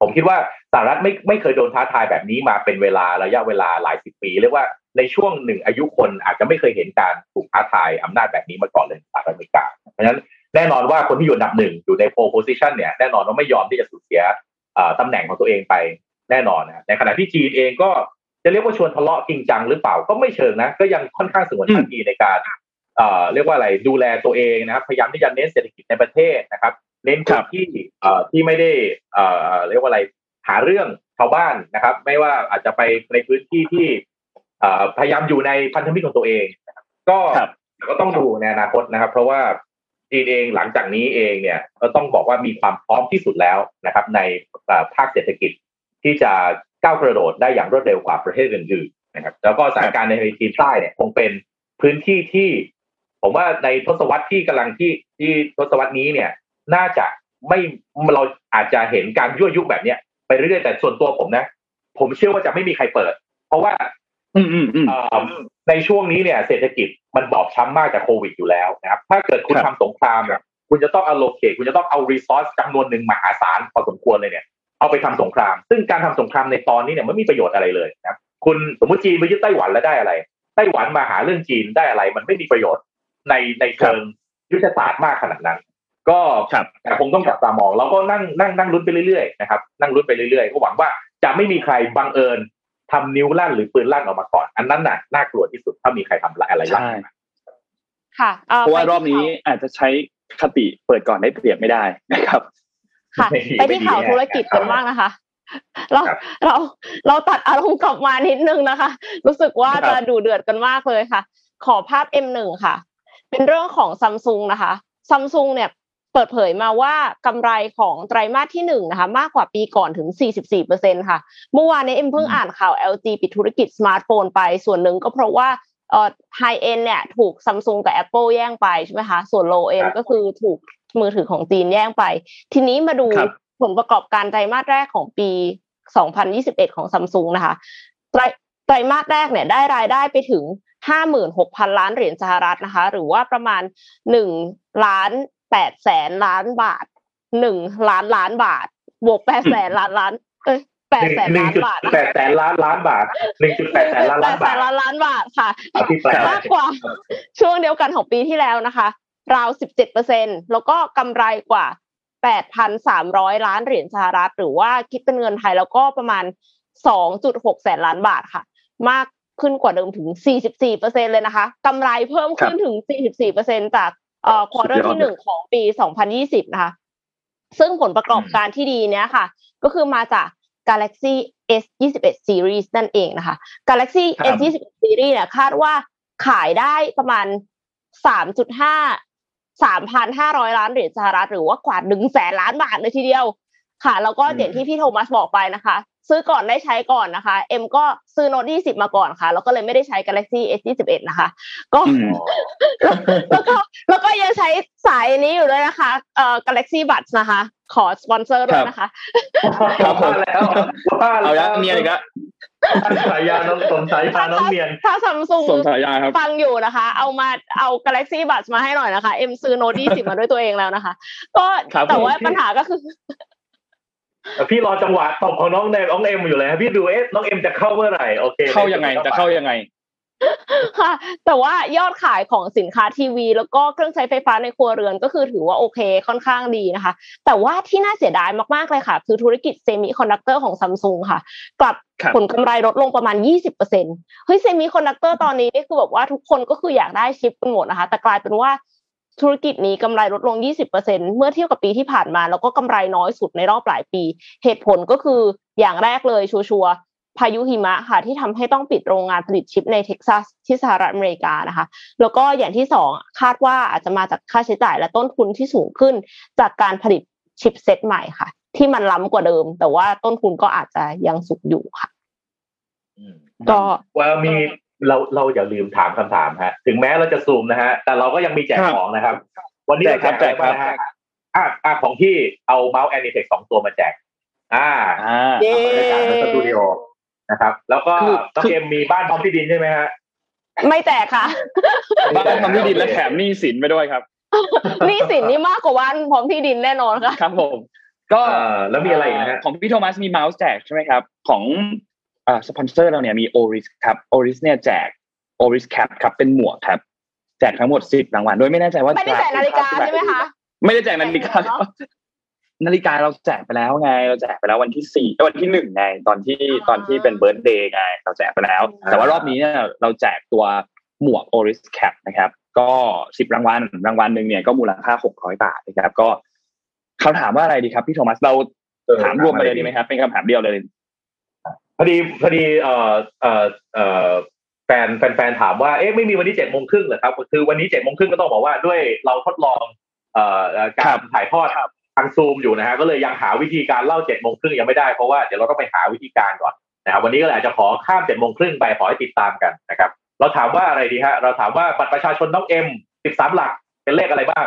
ผมคิดว่าสหรัฐไม่ไม่เคยโดนท้าทายแบบนี้มาเป็นเวลาระยะเวลาหลายสิบปี เรียกว่าในช่วงหนึ่งอายุคนอาจจะไม่เคยเห็นการถูกท้าทายอำนาจแบบนี้มาก่อนเลยสหรัฐอเมริกา เพราะฉะนั้นแน่นอนว่าคนที่อยู่อันดับหนึ่งอยู่ในโพโพซิชันเนี่ยแน่นอนว่าไม่ยอมที่จะสูญเสียตำแหน่งของตัวเองไปแน่นอนนะในขณะที่จีนเองก็จะเรียกว่าชวนทะเลาะจริงจังหรือเปล่าก็ไม่เชิงนะ ก็ยังค่อนข้างสงวนท่าทีในการเรียกว่าอะไรดูแลตัวเองนะครับพยายามที่จะเน้นเศรษฐกิจในประเทศนะครับ เน้นที่ที่ไม่ได้เรียกว่าอะไรหาเรื่องชาวบ้านนะครับ ไม่ว่าอาจจะไปในพื้นที่ที่ พยายามอยู่ในพันธมิตรของตัวเอง ก็ก็ต้องดูในอนาคตนะครับ เพราะว่าจีนเองหลังจากนี้เองเนี่ยก็ต้องบอกว่ามีความพร้อมที่สุดแล้วนะครับ ในภาคเศรษฐกิจที่จะก้าวกระโดดได้อย่างรวดเร็วกว่าประเทศอื่นๆนะครับ แล้วก็สถานการณ์ในจีนใต้เนี่ยคงเป็นพื้นที่ที่ ผมว่าในทศวรรษที่กำลังที่ที่ทศวรรษนี้เนี่ย น่าจะไม่เราอาจจะเห็นการยั่วยุแบบเนี้ยไปเรื่อยๆแต่ส่วนตัวผมนะ ผมเชื่อว่าจะไม่มีใครเปิด เพราะว่า ในช่วงนี้เนี่ยเศรษฐกิจมันบอบช้ำมากจากโควิดอยู่แล้วนะครับ ถ้าเกิดคุณทำสงครามเนี่ยคุณจะต้องเอาโลเคคุณจะต้องเอารีซอสจำนวนหนึ่งมหาศาลพอสมควรเลยเนี่ย เอาไปทำสงคราม ซึ่งการทำสงครามในตอนนี้เนี่ยไม่มีประโยชน์อะไรเลยนะครับคุณสมมติจีนไปยึดไต้หวันแล้วได้อะไรไต้หวันมาหาเรื่องจีนได้อะไร มันไม่มีประโยชน์ในในเชิงยุทธศาสตร์มากขนาดนั้น ก็แต่คงต้องจับตามอง แล้วก็นั่งนั่งนั่งลุ้นไปเรื่อยๆนะครับนั่งลุ้นไปเรื่อยๆก็หวังว่าจะไม่มีใครบังเอิญ ทำนิ้วลั่นหรือปืนลั่นออกมาก่อน อันนั้นน่ะน่ากลัวที่สุดถ้ามีใครทำอะไรลั่นค่ะเพราะว่ารอบนี้อาจจะใช้คติเปิดก่อนได้เปรียบไม่ได้นะครับ ค่ะ ไปที่ข่าวธุรกิจกันบ้างนะคะเราเราเราตัดอารมณ์กลับมานิดนึงนะคะ รู้สึกว่าจะดูเดือดกันมากเลยค่ะ ขอภาพ M1 ค่ะ เป็นเรื่องของซัมซุงนะคะซัมซุงเนี่ย เปิดเผยมาว่ากำไรของไตรมาสที่หนึ่งนะคะมากกว่าปีก่อนถึง 44%ค่ะ เมื่อวานนี้เอ็มเพิ่งอ่านข่าว LG ปิดธุรกิจสมาร์ทโฟนไป ส่วนหนึ่งก็เพราะว่าเอ่อ high-end เนี่ยถูกซัมซุงกับ Apple แย่งไปใช่ไหมคะส่วน low-end ก็คือถูกมือถือของจีนแย่งไป ทีนี้มาดูผลประกอบการไตรมาสแรกของปี 2021 ของซัมซุงนะคะไตรไตรมาสแรกเนี่ยได้รายได้ไปถึง 56,000 ล้านเหรียญสหรัฐนะคะ หรือว่าประมาณ1ล้าน 8แสนล้านบาท1ล้านล้านบาท บวก8แสนล้านล้าน เอ้ยแปดแสนล้านบาทแปดแสนล้านล้านบาทหนึ่งจุดแปดแสนล้านล้านบาทล้านล้านบาทค่ะมากกว่า ช่วงเดียวกันของปีที่แล้วนะคะ ราว17%แล้วก็กำไรกว่า8,300ล้านเหรียญสหรัฐ หรือว่าคิดเป็นเงินไทยแล้วก็ประมาณ2.6แสนล้านบาทค่ะ มากขึ้นกว่าเดิมถึง 44%เลยนะคะกำไรเพิ่มขึ้นถึง 44%จาก เอ่อควอเตอร์ที่หนึ่งของปี 2020 นะคะ ซึ่งผลประกอบการที่ดีเนี้ยค่ะ ก็คือมาจาก Galaxy S 21 Series นั่นเองนะคะ Galaxy S 21 Series เนี่ยคาดว่าขายได้ประมาณ 3.5สามพันห้าร้อยล้านเหรียญสหรัฐหรือว่ากว่าหนึ่งแสนล้านบาทเลยทีเดียว ค่ะ แล้วก็อย่างที่พี่โทมัสบอกไปนะคะ ซื้อก่อนได้ใช้ก่อนนะคะ เอ็มก็ซื้อโน้ตยี่สิบมาก่อนค่ะ แล้วก็เลยไม่ได้ใช้ Galaxy S ยี่สิบเอ็ดนะคะ ก็แล้วก็แล้วก็ยังใช้สายนี้อยู่ด้วยนะคะ เอ่อ Galaxy Buds นะคะ ขอสปอนเซอร์ด้วยนะคะมาแล้วเอาละเนียนอีกแล้วสายยาน้องสมฉายาน้องเนียน ถ้าซัมซุงสมสายยาครับฟังอยู่นะคะ เอามาเอา Galaxy Buds มาให้หน่อยนะคะ เอ็มซื้อโน้ตยี่สิบมาด้วยตัวเองแล้วนะคะ ก็แต่ว่าปัญหาก็คือ พี่รอจังหวะตบของน้องเนมน้องเอ็มอยู่เลยพี่ดูเอ๊ะน้องเอ็มจะเข้าเมื่อไหร่โอเค เข้ายังไงจะเข้ายังไงค่ะ แต่ว่ายอดขายของสินค้าทีวี แล้วก็เครื่องใช้ไฟฟ้าในครัวเรือนก็คือถือว่าโอเคค่อนข้างดีนะคะ แต่ว่าที่น่าเสียดายมากๆเลยค่ะ คือธุรกิจเซมิคอนดักเตอร์ของซัมซุงค่ะ กลับผลกำไรลดลงประมาณ 20%เฮ้ยเซมิคอนดักเตอร์ตอนนี้นี่คือแบบว่าทุกคนก็คืออยากได้ชิปกันหมดนะคะ แต่กลายเป็นว่า ธุรกิจนี้กำไรลดลง 20%เมื่อเทียบกับปีที่ผ่านมา แล้วก็กำไรน้อยสุดในรอบหลายปี เหตุผลก็คืออย่างแรกเลยชัวร์พายุหิมะค่ะที่ทำให้ต้องปิดโรงงานผลิตชิปในเท็กซัสที่สหรัฐอเมริกานะคะ แล้วก็อย่างที่สองคาดว่าอาจจะมาจากค่าใช้จ่ายและต้นทุนที่สูงขึ้น จากการผลิตชิปเซตใหม่ค่ะ ที่มันล้ำกว่าเดิม แต่ว่าต้นทุนก็อาจจะยังสูงอยู่ค่ะก็ว่ามี เราเราอย่าลืมถามคำถามฮะ ถึงแม้เราจะซูมนะฮะ แต่เราก็ยังมีแจกของนะครับ วันนี้เราแจกแจกนะฮะอ่าของที่เอาเมาส์ Anitech สองตัวมาแจก อ่าอ่าบรรยากาศในสตูดิโอนะครับ แล้วก็ต้องเกมมีบ้านพร้อมที่ดินใช่ไหมฮะ ไม่แจกค่ะ บ้านพร้อมที่ดินและแถมหนี้สินไปด้วยครับหนี้สินนี่มากกว่าบ้านพร้อมที่ดินแน่นอนค่ะ ครับผม ก็แล้วมีอะไรนะฮะของพี่โทมัสมีเมาส์แจกใช่ไหมครับ ของอ่า สปอนเซอร์เราเนี่ยมี Oris ครับ Oris เนี่ยแจก Oris cap ครับเป็นหมวกครับ แจกทั้งหมดสิบรางวัลโดยไม่แน่ใจว่าไม่ได้แจกนาฬิกาใช่ไหมคะไม่ได้แจกนาฬิกานาฬิกาเราแจกไปแล้วไง เราแจกไปแล้ววันที่สี่วันที่หนึ่งไงตอนที่ตอนที่เป็น birthday ไงเราแจกไปแล้ว แต่ว่ารอบนี้เนี่ยเราแจกตัวหมวก Oris cap นะครับ ก็สิบรางวัลรางวัลหนึ่งเนี่ยก็มูลค่าหกร้อยบาทนะครับ ก็เขาถามว่าอะไรดีครับพี่โทมัสเราถามรวมไปเลยดีไหมครับ เป็นคำถามเดียวเลย พอดีพอดีเอ่อเอ่อเอ่อแฟนแฟนถามว่าเอ๊ะไม่มีวันนี้เจ็ดโมงครึ่งเหรอครับคือวันนี้เจ็ดโมงครึ่งก็ต้องบอกว่าด้วยเราทดลองเอ่อการถ่ายทอดทางซูมอยู่นะฮะก็เลยยังหาวิธีการเล่าเจ็ดโมงครึ่งยังไม่ได้เพราะว่าเดี๋ยวเราต้องไปหาวิธีการก่อนนะครับวันนี้ก็เลยอาจจะขอข้ามเจ็ดโมงครึ่งไปขอให้ติดตามกันนะครับเราถามว่าอะไรดีฮะเราถามว่าบัตรประชาชนน้องเอ็มสิบสามหลักเป็นเลขอะไรบ้าง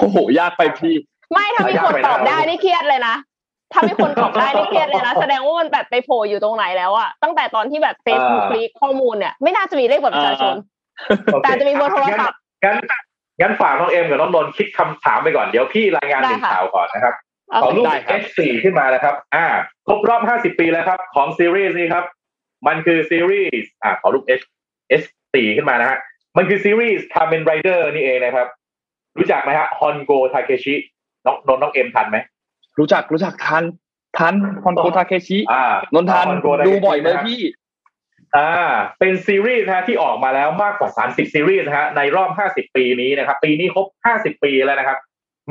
โอ้โหยากไปพี่ ไม่ถ้ามีคนตอบได้นี่เครียดเลยนะ ถ้ามีคนตอบได้นี่เครียดเลยนะแสดงว่ามันแบบไปโผล่อยู่ตรงไหนแล้วอะตั้งแต่ตอนที่แบบเฟซบุ๊กลีกข้อมูลเนี่ยไม่น่าจะมีเลขบัตรประชาชนแต่จะมีเบอร์โทรศัพท์งั้นงั้นฝากน้องเอ็มกับน้องนนท์คิดคำถามไปก่อนเดี๋ยวพี่รายงานหนึ่งข่าวก่อนนะครับขอรูป S4 ขึ้นมานะครับ อ่า ครบรอบ 50 ปีแล้วครับ ของซีรีส์นี้ครับ มันคือซีรีส์ อ่า ขอรูป S S4 ขึ้นมานะฮะ มันคือซีรีส์ Kamen Rider นี่เองนะครับ รู้จักไหมฮะ ฮอนโก ทาเคชิ น้องนนน้องเอ็มทันไหม รู้จักรู้จักทันทันฮอนโกทาเคชินนทันดูบ่อยเลยพี่อ่าเป็นซีรีส์นะฮะที่ออกมาแล้วมากกว่า 30 ซีรีส์นะฮะในรอบ 50 ปีนี้นะครับ ปีนี้ครบ 50 ปีแล้วนะครับ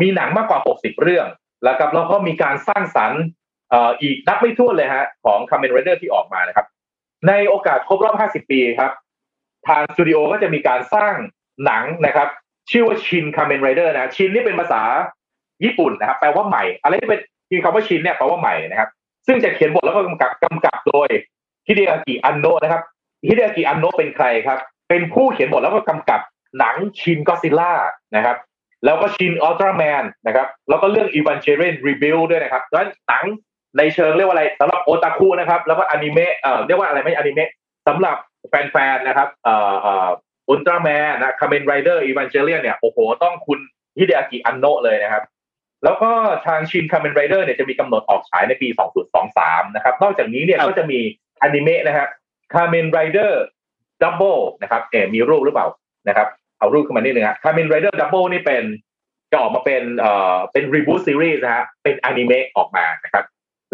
มีหนังมากกว่า 60 เรื่อง แล้วครับแล้วก็มีการสร้างสรรค์เอ่ออีกนับไม่ถ้วนเลยฮะของ Kamen Rider ที่ออกมานะครับ ในโอกาสครบรอบ 50 ปีครับ ทางสตูดิโอก็จะมีการสร้างหนังนะครับ ชื่อว่าชิน Kamen Rider นะชินนี่เป็นภาษา ญี่ปุ่นนะครับ แปลว่าใหม่อะไรที่เป็นคือคำว่าชินเนี่ยแปลว่าใหม่นะครับ ซึ่งจะเขียนบทแล้วก็กำกับกำกับโดยฮิเดอากิอันโนะนะครับฮิเดอากิอันโนะเป็นใครครับ เป็นผู้เขียนบทแล้วก็กำกับหนัง Shin Godzilla นะครับ แล้วก็ Shin Ultraman นะครับ แล้วก็เรื่อง Evangelion Rebuild ด้วยนะครับดังนั้นหนังในเชิงเรียกว่าอะไรสำหรับโอตาคุนะครับ แล้วก็อนิเมะเอ่อเรียกว่าอะไรไม่อนิเมะสำหรับแฟนๆนะครับเอ่อเอ่อ Ultraman นะ Kamen Rider Evangelion เนี่ยโอ้โหต้องคุณฮิเดอากิอันโนะเลยนะครับ แล้วก็ทาง Shin Kamen Rider เนี่ยจะมีกำหนดออกฉายในปี 2023 นะครับ นอกจากนี้เนี่ยก็จะมีอนิเมะนะฮะ Kamen Rider Double นะครับเอมีรูปหรือเปล่านะครับ เอารูปขึ้นมานิดนึงฮะ Kamen Rider Double นี่เป็นจะออกมาเป็นเอ่อเป็น reboot series นะฮะเป็นอนิเมะออกมานะครับ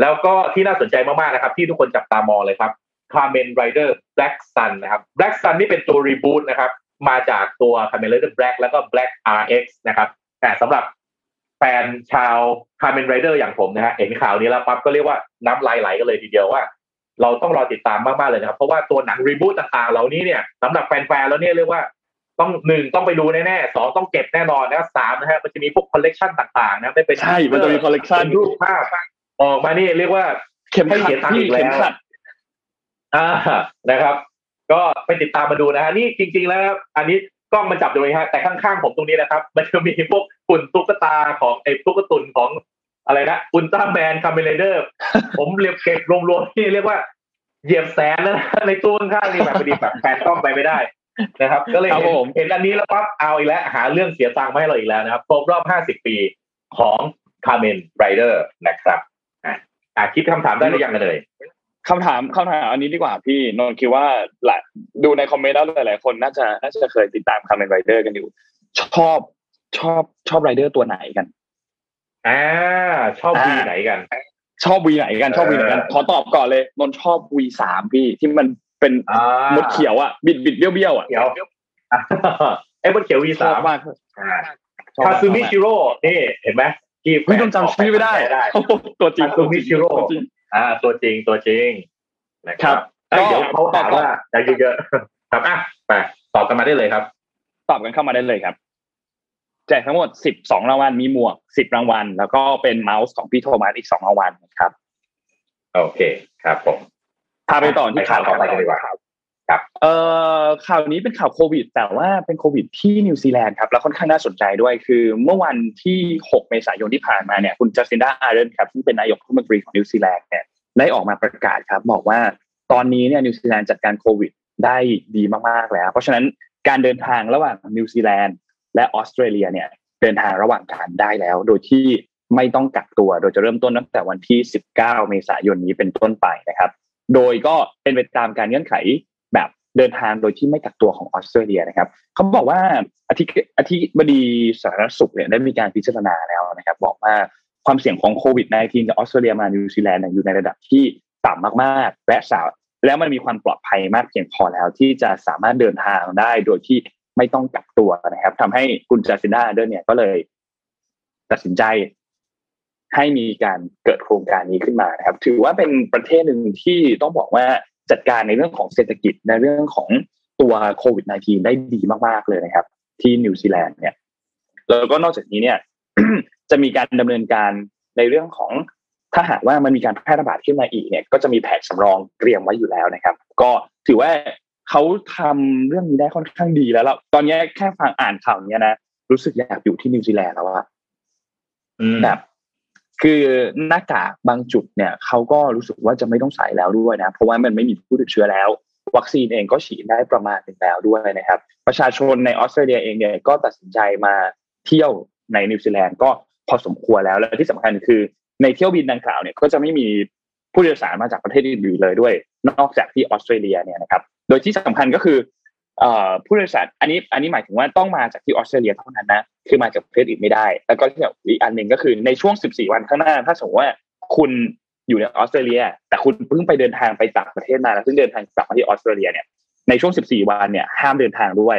แล้วก็ที่น่าสนใจมากๆนะครับ ที่ทุกคนจับตามองเลยครับ Kamen Rider Black Sun นะครับ Black Sun นี่เป็นตัว reboot นะครับ มาจากตัว Kamen Rider Black แล้วก็ Black RX นะครับแต่สำหรับ แฟนชาว Kamen Rider อย่างผมนะฮะเห็นข่าวนี้แล้วปั๊บก็เรียกว่าน้ำลายไหลกันเลยทีเดียวว่า เราต้องรอติดตามมากๆเลยนะครับ เพราะว่าตัวหนัง reboot ต่างๆ เหล่านี้เนี่ยสำหรับแฟนๆแล้วเนี่ยเรียกว่าต้องหนึ่งต้องไปดูแน่ๆสองต้องเก็บแน่นอนนะสามนะฮะมันจะมีพวกคอลเลกชันต่างๆนะไม่เป็นใช่มันจะมีคอลเลกชันรูปภาพออกมานี่เรียกว่าเข็มขัดที่เข็มขัดอ่านะครับ ก็ไปติดตามมาดูนะฮะนี่จริง ๆ แล้วอันนี้ กล้องมันจับอยู่เลยฮะแต่ข้างๆผมตรงนี้นะครับ มันจะมีพวกหุ่นตุ๊กตาของไอ้ตุ๊กตุนของอะไรนะ Ultraman Kamen Rider ผมเรียกเก็บรวมๆที่เรียกว่าเหยียบแสนแล้วนะในตู้ข้างๆนี่แบบพอดีแบบแพนกล้องไปไม่ได้นะครับ ก็เลยเห็นเห็นอันนี้แล้วปั๊บเอาอีกแล้วหาเรื่องเสียตังค์มาให้เราอีกแล้วนะครับครบรอบห้าสิบปีของ Kamen Riderนะครับอ่าคิดคำถามได้หรือยังกันเลย คำถามคำถามอันนี้ดีกว่าพี่นนท์คิดว่าหลายดูในคอมเมนต์แล้วหลาย ๆ คนน่าจะน่าจะเคยติดตาม Kamen Rider กันอยู่ ชอบชอบชอบไรเดอร์ตัวไหนกันอ่าชอบวีไหนกัน ชอบวีไหนกันชอบวีไหนกัน ขอตอบก่อนเลยนนท์ชอบ V สามพี่ที่มันเป็นมดเขียวอะบิดบิดเบี้ยวเบี้ยวอะเขียวไอ้มดเขียว V สามมากคาซูมิชิโร่นี่เห็นไหมที่ไม่ต้องจำชื่อไม่ได้ตัวจริงคาซูมิชิโร่ อ่า ตัวจริงตัวจริงนะครับเดี๋ยวเขาถามว่าจะเยอะๆครับอะไปตอบกันมาได้เลยครับ ตอบกันเข้ามาได้เลยครับแจกทั้งหมดสิบสองรางวัลมีหมวกสิบรางวัล แล้วก็เป็นเมาส์ของพี่โทมัสอีกสองรางวัลครับ โอเคครับผมพาไปต่อที่ข่าวต่อไปกันดีกว่าครับ ครับเอ่อ่าข่าวนี้เป็นข่าวโควิด แต่ว่าเป็นโควิดที่นิวซีแลนด์ครับแล้วค่อนข้างน่าสนใจด้วยคือเมื่อวันที่ 6 เมษายนที่ผ่านมาเนี่ยคุณจาซินดาอาร์เดิร์นครับซึ่งเป็นนายกรัฐมนตรีของนิวซีแลนด์เนี่ยได้ออกมาประกาศครับบอกว่าตอนนี้เนี่ยนิวซีแลนด์จัดการโควิดได้ดีมากๆแล้ว เพราะฉะนั้นการเดินทางระหว่างนิวซีแลนด์และออสเตรเลียเนี่ยเดินทางระหว่างกันได้แล้ว โดยที่ไม่ต้องกักตัว โดยจะเริ่มต้นตั้งแต่วันที่ 19 เมษายนนี้เป็นต้นไปนะครับ โดยก็เป็นไปตามการเงื่อนไข เดินทางโดยที่ไม่กักตัวของออสเตรเลียนะครับเขาบอกว่าอธิอธิบดีสาธารณสุขเนี่ยได้มีการพิจารณาแล้วนะครับ บอกว่าความเสี่ยงของโควิด -19 จากออสเตรเลียมานิวซีแลนด์อยู่ในระดับที่ต่ำมากๆ และสาวแล้วมันมีความปลอดภัยมากเพียงพอแล้วที่จะสามารถเดินทางได้โดยที่ไม่ต้องกักตัวนะครับทำให้คุณจาซินดาเดอร์เนี่ยก็เลยตัดสินใจให้มีการเกิดโครงการนี้ขึ้นมานะครับ ถือว่าเป็นประเทศหนึ่งที่ต้องบอกว่า จัดการในเรื่องของเศรษฐกิจในเรื่องของตัวโควิด -19 ได้ดีมากๆเลยนะครับ ที่นิวซีแลนด์เนี่ยแล้วก็นอกจากนี้เนี่ยจะมีการดำเนินการในเรื่องของถ้าหากว่ามันมีการแพร่ระบาดขึ้นมาอีกเนี่ยก็จะมีแผนสำรองเตรียมไว้อยู่แล้วนะครับ ก็ถือว่าเขาทำเรื่องนี้ได้ค่อนข้างดีแล้วแล้วตอนนี้แค่ฟังอ่านข่าวนี้นะรู้สึกอยากอยู่ที่นิวซีแลนด์แล้วอะแบบ คือหน้ากากบางจุดเนี่ยเขาก็รู้สึกว่าจะไม่ต้องใส่แล้วด้วยนะ เพราะว่ามันไม่มีผู้ติดเชื้อแล้ว วัคซีนเองก็ฉีดได้ประมาณหนึ่งแล้วด้วยนะครับ ประชาชนในออสเตรเลียเองเนี่ยก็ตัดสินใจมาเที่ยวในนิวซีแลนด์ก็พอสมควรแล้วและที่สำคัญคือในเที่ยวบินดังกล่าวเนี่ยก็จะไม่มีผู้โดยสารมาจากประเทศอื่นเลยด้วย นอกจากที่ออสเตรเลียเนี่ยนะครับโดยที่สำคัญก็คือ ผู้โดยสารอันนี้อันนี้หมายถึงว่าต้องมาจากที่ออสเตรเลียเท่านั้นนะคือมาจากประเทศอื่นไม่ได้ แล้วก็ที่อีกอันหนึ่งก็คือในช่วง 14 วันข้างหน้า ถ้าสมมติว่าคุณอยู่ในออสเตรเลีย แต่คุณเพิ่งไปเดินทางไปต่างประเทศมาแล้วซึ่งเดินทางกลับมาที่ออสเตรเลียเนี่ยในช่วง 14 วันเนี่ยห้ามเดินทางด้วย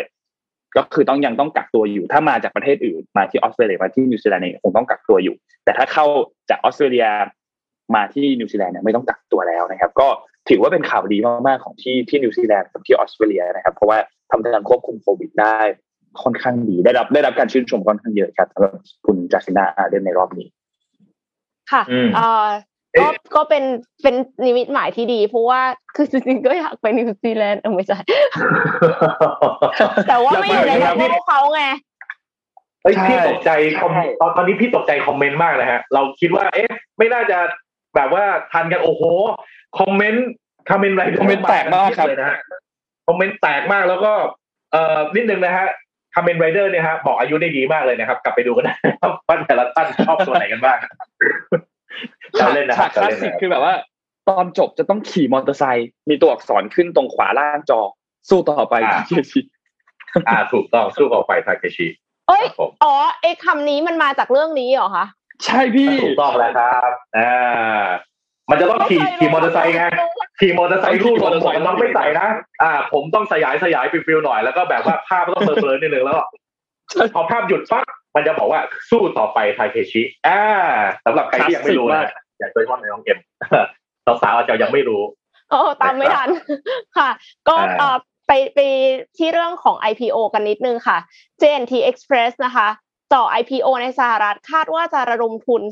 ก็คือต้องยังต้องกักตัวอยู่ ถ้ามาจากประเทศอื่นมาที่ออสเตรเลียมาที่นิวซีแลนด์เนี่ยคงต้องกักตัวอยู่ แต่ถ้าเข้าจากออสเตรเลียมาที่นิวซีแลนด์เนี่ยไม่ต้องกักตัวแล้วนะครับ ก็ ถือว่าเป็นข่าวดีมากๆของที่ที่นิวซีแลนด์กับที่ออสเตรเลียนะครับ เพราะว่าทำการควบคุมโควิดได้ค่อนข้างดีได้รับได้รับการชื่นชมค่อนข้างเยอะครับสำหรับคุณจัสินาอาเดนในรอบนี้ ค่ะเอ่อก็ก็เป็นเป็นนิมิตหมายที่ดี เพราะว่าคือจริงๆก็อยากไปนิวซีแลนด์เออไม่ใช่แต่ว่าไม่อยู่ในประเทศเขาไงเฮ้ยพี่ตกใจคอมตอนตอนนี้พี่ตกใจคอมเมนต์มากเลยฮะ เราคิดว่า เอ๊ะ ไม่น่าจะแบบว่าทันกันโอ้โห คอมเมนต์คอมเมนต์อะไรคอมเมนต์แตกมากครับนะฮะคอมเมนต์แตกมากแล้วก็เอ่อนิดนึงนะฮะ Kamen Rider เนี่ยฮะบอกอายุได้ดีมากเลยนะครับ กลับไปดูกันนะครับว่าแต่ละท่านชอบตัวไหนกันบ้างเราเล่นนะฉากคลาสสิกคือแบบว่า ตอนจบจะต้องขี่มอเตอร์ไซค์มีตัวอักษรขึ้นตรงขวาล่างจอ สู้ต่อไปทาเคชิอ่าถูกต้องสู้ต่อไปทาเคชิเอ้ยอ๋อไอ้คำนี้มันมาจากเรื่องนี้เหรอคะใช่พี่ถูกต้องแล้วครับอ่า มันจะต้องขี่ขี่มอเตอร์ไซค์ไงขี่มอเตอร์ไซค์รูดมอเตอร์ไซค์ต้องไม่ใส่นะอ่า ผมต้องสยายสยายฟิลๆหน่อยแล้วก็แบบว่าภาพต้องเบลอๆนิดนึงแล้วพอภาพหยุดปั๊บมันจะบอกว่าสู้ต่อไปไทเคชิอ่าสำหรับใครที่ยังไม่รู้นะอยากโดยเฉพาะในน้องเอ็มสาวๆอาจจะยังไม่รู้โอ้ตามไม่ทันค่ะ ก็ไปไปที่เรื่องของ IPO กันนิดนึงค่ะ JNT Express นะคะ ต่อ IPO ในสหรัฐคาดว่าจะระดมทุน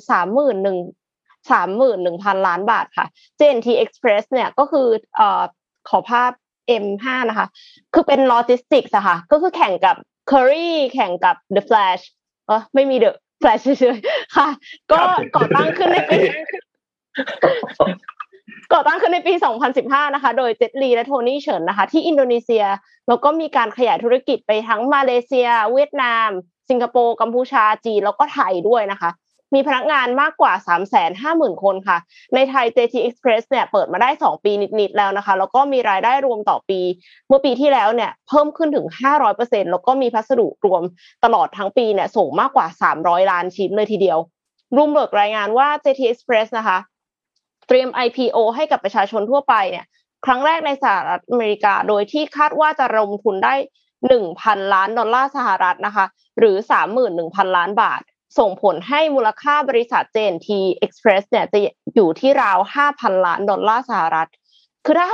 สามหมื่นหนึ่งสามหมื่นหนึ่งพันล้านบาทค่ะ JNT Express เนี่ยก็คือเอ่อขอภาพ M5 นะคะ คือเป็นโลจิสติกส์อะค่ะ ก็คือแข่งกับ Curry แข่งกับ The Flash เออไม่มี The Flash เฉยๆค่ะ ก็ก่อตั้งขึ้นในปีก่อตั้งขึ้นในปี 2015 นะคะ โดยเจตลีและโทนี่เฉินนะคะ ที่อินโดนีเซีย แล้วก็มีการขยายธุรกิจไปทั้งมาเลเซีย เวียดนาม สิงคโปร์ กัมพูชา จีน แล้วก็ไทยด้วยนะคะ มีพนักงานมากกว่า 3 5 0 0 0 0 คนค่ะ ในไทย JT Express เนี่ยเปิดมาได้ 2 ปีนิดๆแล้วนะคะ แล้วก็มีรายได้รวมต่อปี เมื่อปีที่แล้วเนี่ยเพิ่มขึ้นถึง 500%แล้วก็มีพัสดุรวมตลอดทั้งปีเนี่ยส่งมากกว่า 300 ล้านชิ้นเลยทีเดียวรูมเบิร์กรายงานว่า J&T Express นะคะ เตรียม IPO ให้กับประชาชนทั่วไปเนี่ยครั้งแรกในสหรัฐอเมริกา โดยที่คาดว่าจะระดมทุนได้ 1,000 ล้านดอลลาร์สหรัฐนะคะ หรือ 31,000 ล้านบาท ส่งผลให้มูลค่าบริษัท J&T Express เนี่ยจะอยู่ที่ราว 5,000 ล้านดอลลาร์สหรัฐ คือถ้า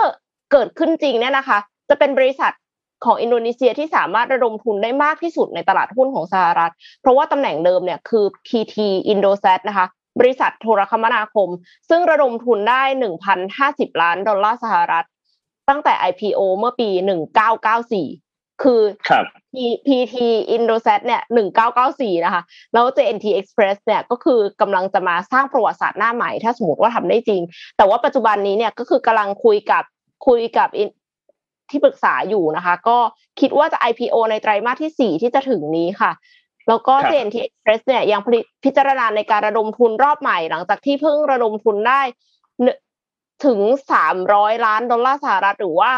เกิดขึ้นจริงเนี่ยนะคะ จะเป็นบริษัทของอินโดนีเซียที่สามารถระดมทุนได้มากที่สุดในตลาดหุ้นของสหรัฐ เพราะว่าตำแหน่งเดิมเนี่ยคือ PT Indosat นะคะ บริษัทโทรคมนาคม ซึ่งระดมทุนได้ 1,050 ล้านดอลลาร์สหรัฐ ตั้งแต่ IPO เมื่อปี 1994 คือครับ PT Indosat เนี่ย1994นะคะ แล้ว JNT Express เนี่ยก็คือกำลังจะมาสร้างประวัติศาสตร์หน้าใหม่ ถ้าสมมติว่าทำได้จริง แต่ว่าปัจจุบันนี้เนี่ยก็คือกำลังคุยกับคุยกับที่ปรึกษาอยู่นะคะ ก็คิดว่าจะ IPO ในไตรมาสที่ 4 ที่จะถึงนี้ค่ะ แล้วก็ JNT Express เนี่ยยังพิจารณาในการระดมทุนรอบใหม่ หลังจากที่เพิ่งระดมทุนได้ ถึง 300 ล้านดอลลาร์สหรัฐหรือว่า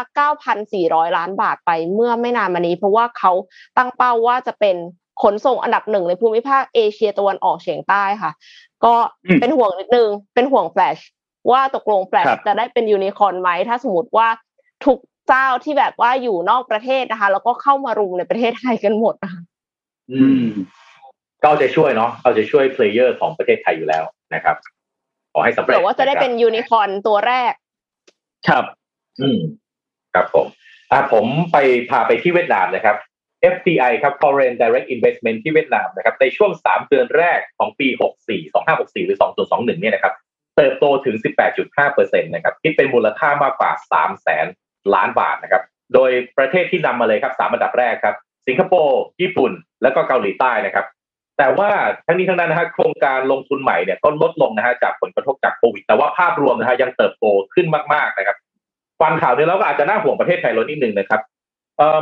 9,400 ล้านบาทไปเมื่อไม่นานมานี้ เพราะว่าเขาตั้งเป้าว่าจะเป็นขนส่งอันดับหนึ่งในภูมิภาคเอเชียตะวันออกเฉียงใต้ค่ะ ก็เป็นห่วงนิดนึง เป็นห่วงแฟลชว่าตกลงแฟลชจะได้เป็นยูนิคอร์นไหมถ้าสมมติว่าทุกเจ้าที่แบบว่าอยู่นอกประเทศนะคะ แล้วก็เข้ามารุมในประเทศไทยกันหมดนะคะอืมก็จะช่วยเนาะเราจะช่วย player ของประเทศไทยอยู่แล้วนะครับ ขอให้สำเร็จแต่ว่าจะได้เป็นยูนิคอร์นตัวแรก ครับ อืมครับผมอ่าผมไปพาไปที่เวียดนามนะครับ FDI ครับ Foreign Direct Investment ที่เวียดนามนะครับ ในช่วงสามเดือนแรกของปี 64 2564 หรือ 2021 เนี่ยนะครับ เติบโตถึง 18.5%นะครับคิดเป็นมูลค่ามากกว่า 3 แสนล้านบาทนะครับ โดยประเทศที่นำมาเลยครับสามอันดับแรกครับ สิงคโปร์ ญี่ปุ่น แล้วก็เกาหลีใต้นะครับ แต่ว่าทั้งนี้ทั้งนั้นนะฮะโครงการลงทุนใหม่เนี่ยก็ลดลงนะฮะจากผลกระทบจากโควิด แต่ว่าภาพรวมนะฮะยังเติบโตขึ้นมากๆนะครับฟังข่าวนี้แล้วก็อาจจะน่าห่วงประเทศไทยลดนิดนึงนะครับ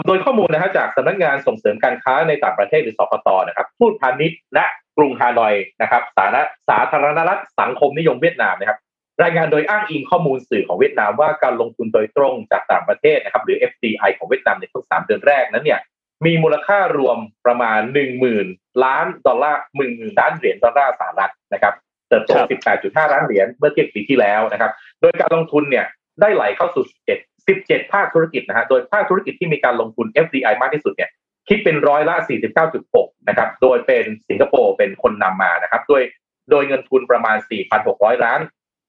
โดยข้อมูลนะฮะจากสำนักงานส่งเสริมการค้าในต่างประเทศหรือสพตนะครับทูตพาณิชย์และกรุงฮานอยนะครับสาธารณสาธารณรัฐสังคมนิยมเวียดนามนะครับ รายงานโดยอ้างอิงข้อมูลสื่อของเวียดนามว่าการลงทุนโดยตรงจากต่างประเทศนะครับหรือ FDI ของเวียดนามในช่วงสามเดือนแรกนั้นเนี่ย มีมูลค่ารวมประมาณหนึ่งหมื่นล้านดอลลาร์หมื่นล้านเหรียญดอลลาร์สหรัฐนะครับเติบโต 18.5 ล้านเหรียญเมื่อเทียบปีที่แล้วนะครับ โดยการลงทุนเนี่ยได้ไหลเข้าสู่ 17 17 ภาคธุรกิจนะฮะ โดยภาคธุรกิจที่มีการลงทุน FDI มากที่สุดเนี่ยคิดเป็นร้อยละ 49.6 นะครับ โดยเป็นสิงคโปร์เป็นคนนำมานะครับโดยโดยเงินทุนประมาณ 4,600 ล้าน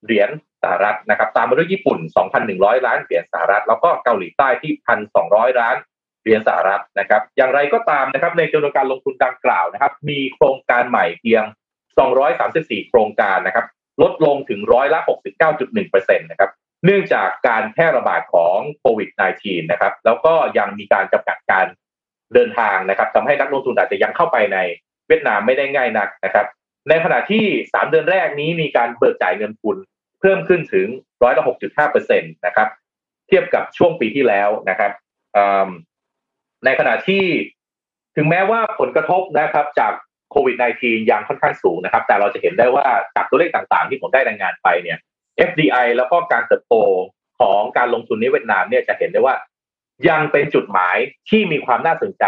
เหรียญสหรัฐนะครับ ตามมาด้วยญี่ปุ่น 2,100 ล้านเหรียญสหรัฐ แล้วก็เกาหลีใต้ที่ 1,200 ล้าน เหรียญสหรัฐนะครับ อย่างไรก็ตามนะครับ ในจำนวนการลงทุนดังกล่าวนะครับ มีโครงการใหม่เพียง 234 โครงการนะครับ ลดลงถึงร้อยละ 69.1%นะครับ เนื่องจากการแพร่ระบาดของโควิด -19 นะครับ แล้วก็ยังมีการจำกัดการเดินทางนะครับทำให้นักลงทุนอาจจะยังเข้าไปในเวียดนามไม่ได้ง่ายนักนะครับ ในขณะที่ 3 เดือนแรกนี้มีการเบิกจ่ายเงินทุนเพิ่มขึ้นถึงร้อยละ 6.5%นะครับ เทียบกับช่วงปีที่แล้วนะครับ ในขณะที่ถึงแม้ว่าผลกระทบนะครับ จากโควิด -19 ยังค่อนข้างสูงนะครับ แต่เราจะเห็นได้ว่าจากตัวเลขต่างๆ ที่ผมได้รายงานไปเนี่ย FDI แล้วก็การเติบโตของการลงทุนในเวียดนามเนี่ยจะเห็นได้ว่ายังเป็นจุดหมายที่มีความน่าสนใจ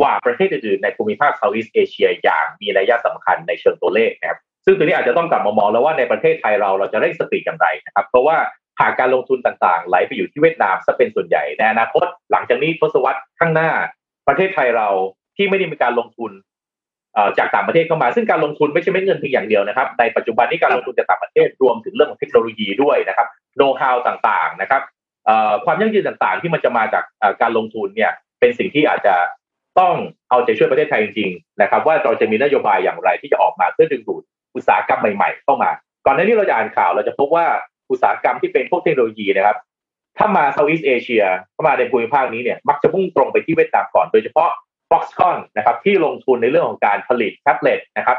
กว่าประเทศอื่นๆในภูมิภาคเซาท์อีสเอเชียอย่างมีนัยสำคัญในเชิงตัวเลขนะครับ ซึ่งตัวนี้อาจจะต้องกลับมามองแล้วว่าในประเทศไทยเราเราจะได้สติอย่างไรนะครับ เพราะว่า หากการลงทุนต่างๆ ไหลไปอยู่ที่เวียดนามจะเป็นส่วนใหญ่ในอนาคต หลังจากนี้ทศวรรษข้างหน้า ประเทศไทยเราที่ไม่ได้มีการลงทุนจากต่างประเทศเข้ามา ซึ่งการลงทุนไม่ใช่ไม่เงินเพียงอย่างเดียวนะครับ ในปัจจุบันนี้การลงทุนจากต่างประเทศรวมถึงเรื่องของเทคโนโลยีด้วยนะครับโน้ตฮาวต่างๆนะครับความยั่งยืนต่างๆ ที่มันจะมาจากการลงทุนเนี่ยเป็นสิ่งที่อาจจะต้องเอาใจช่วยประเทศไทยจริงๆนะครับ ว่าเราจะมีนโยบายอย่างไรที่จะออกมาเพื่อดึงดูดอุตสาหกรรมใหม่ๆ เข้ามา ก่อนหน้านี้เราจะอ่านข่าวเราจะพบว่า อุตสาหกรรมที่เป็นพวกเทคโนโลยีนะครับ ถ้ามาเซาท์อีสเอเชียเข้ามาในภูมิภาคนี้เนี่ยมักจะมุ่งตรงไปที่เวียดนามก่อนโดยเฉพาะ Foxconn นะครับที่ลงทุนในเรื่องของการผลิตแท็บเล็ตนะครับ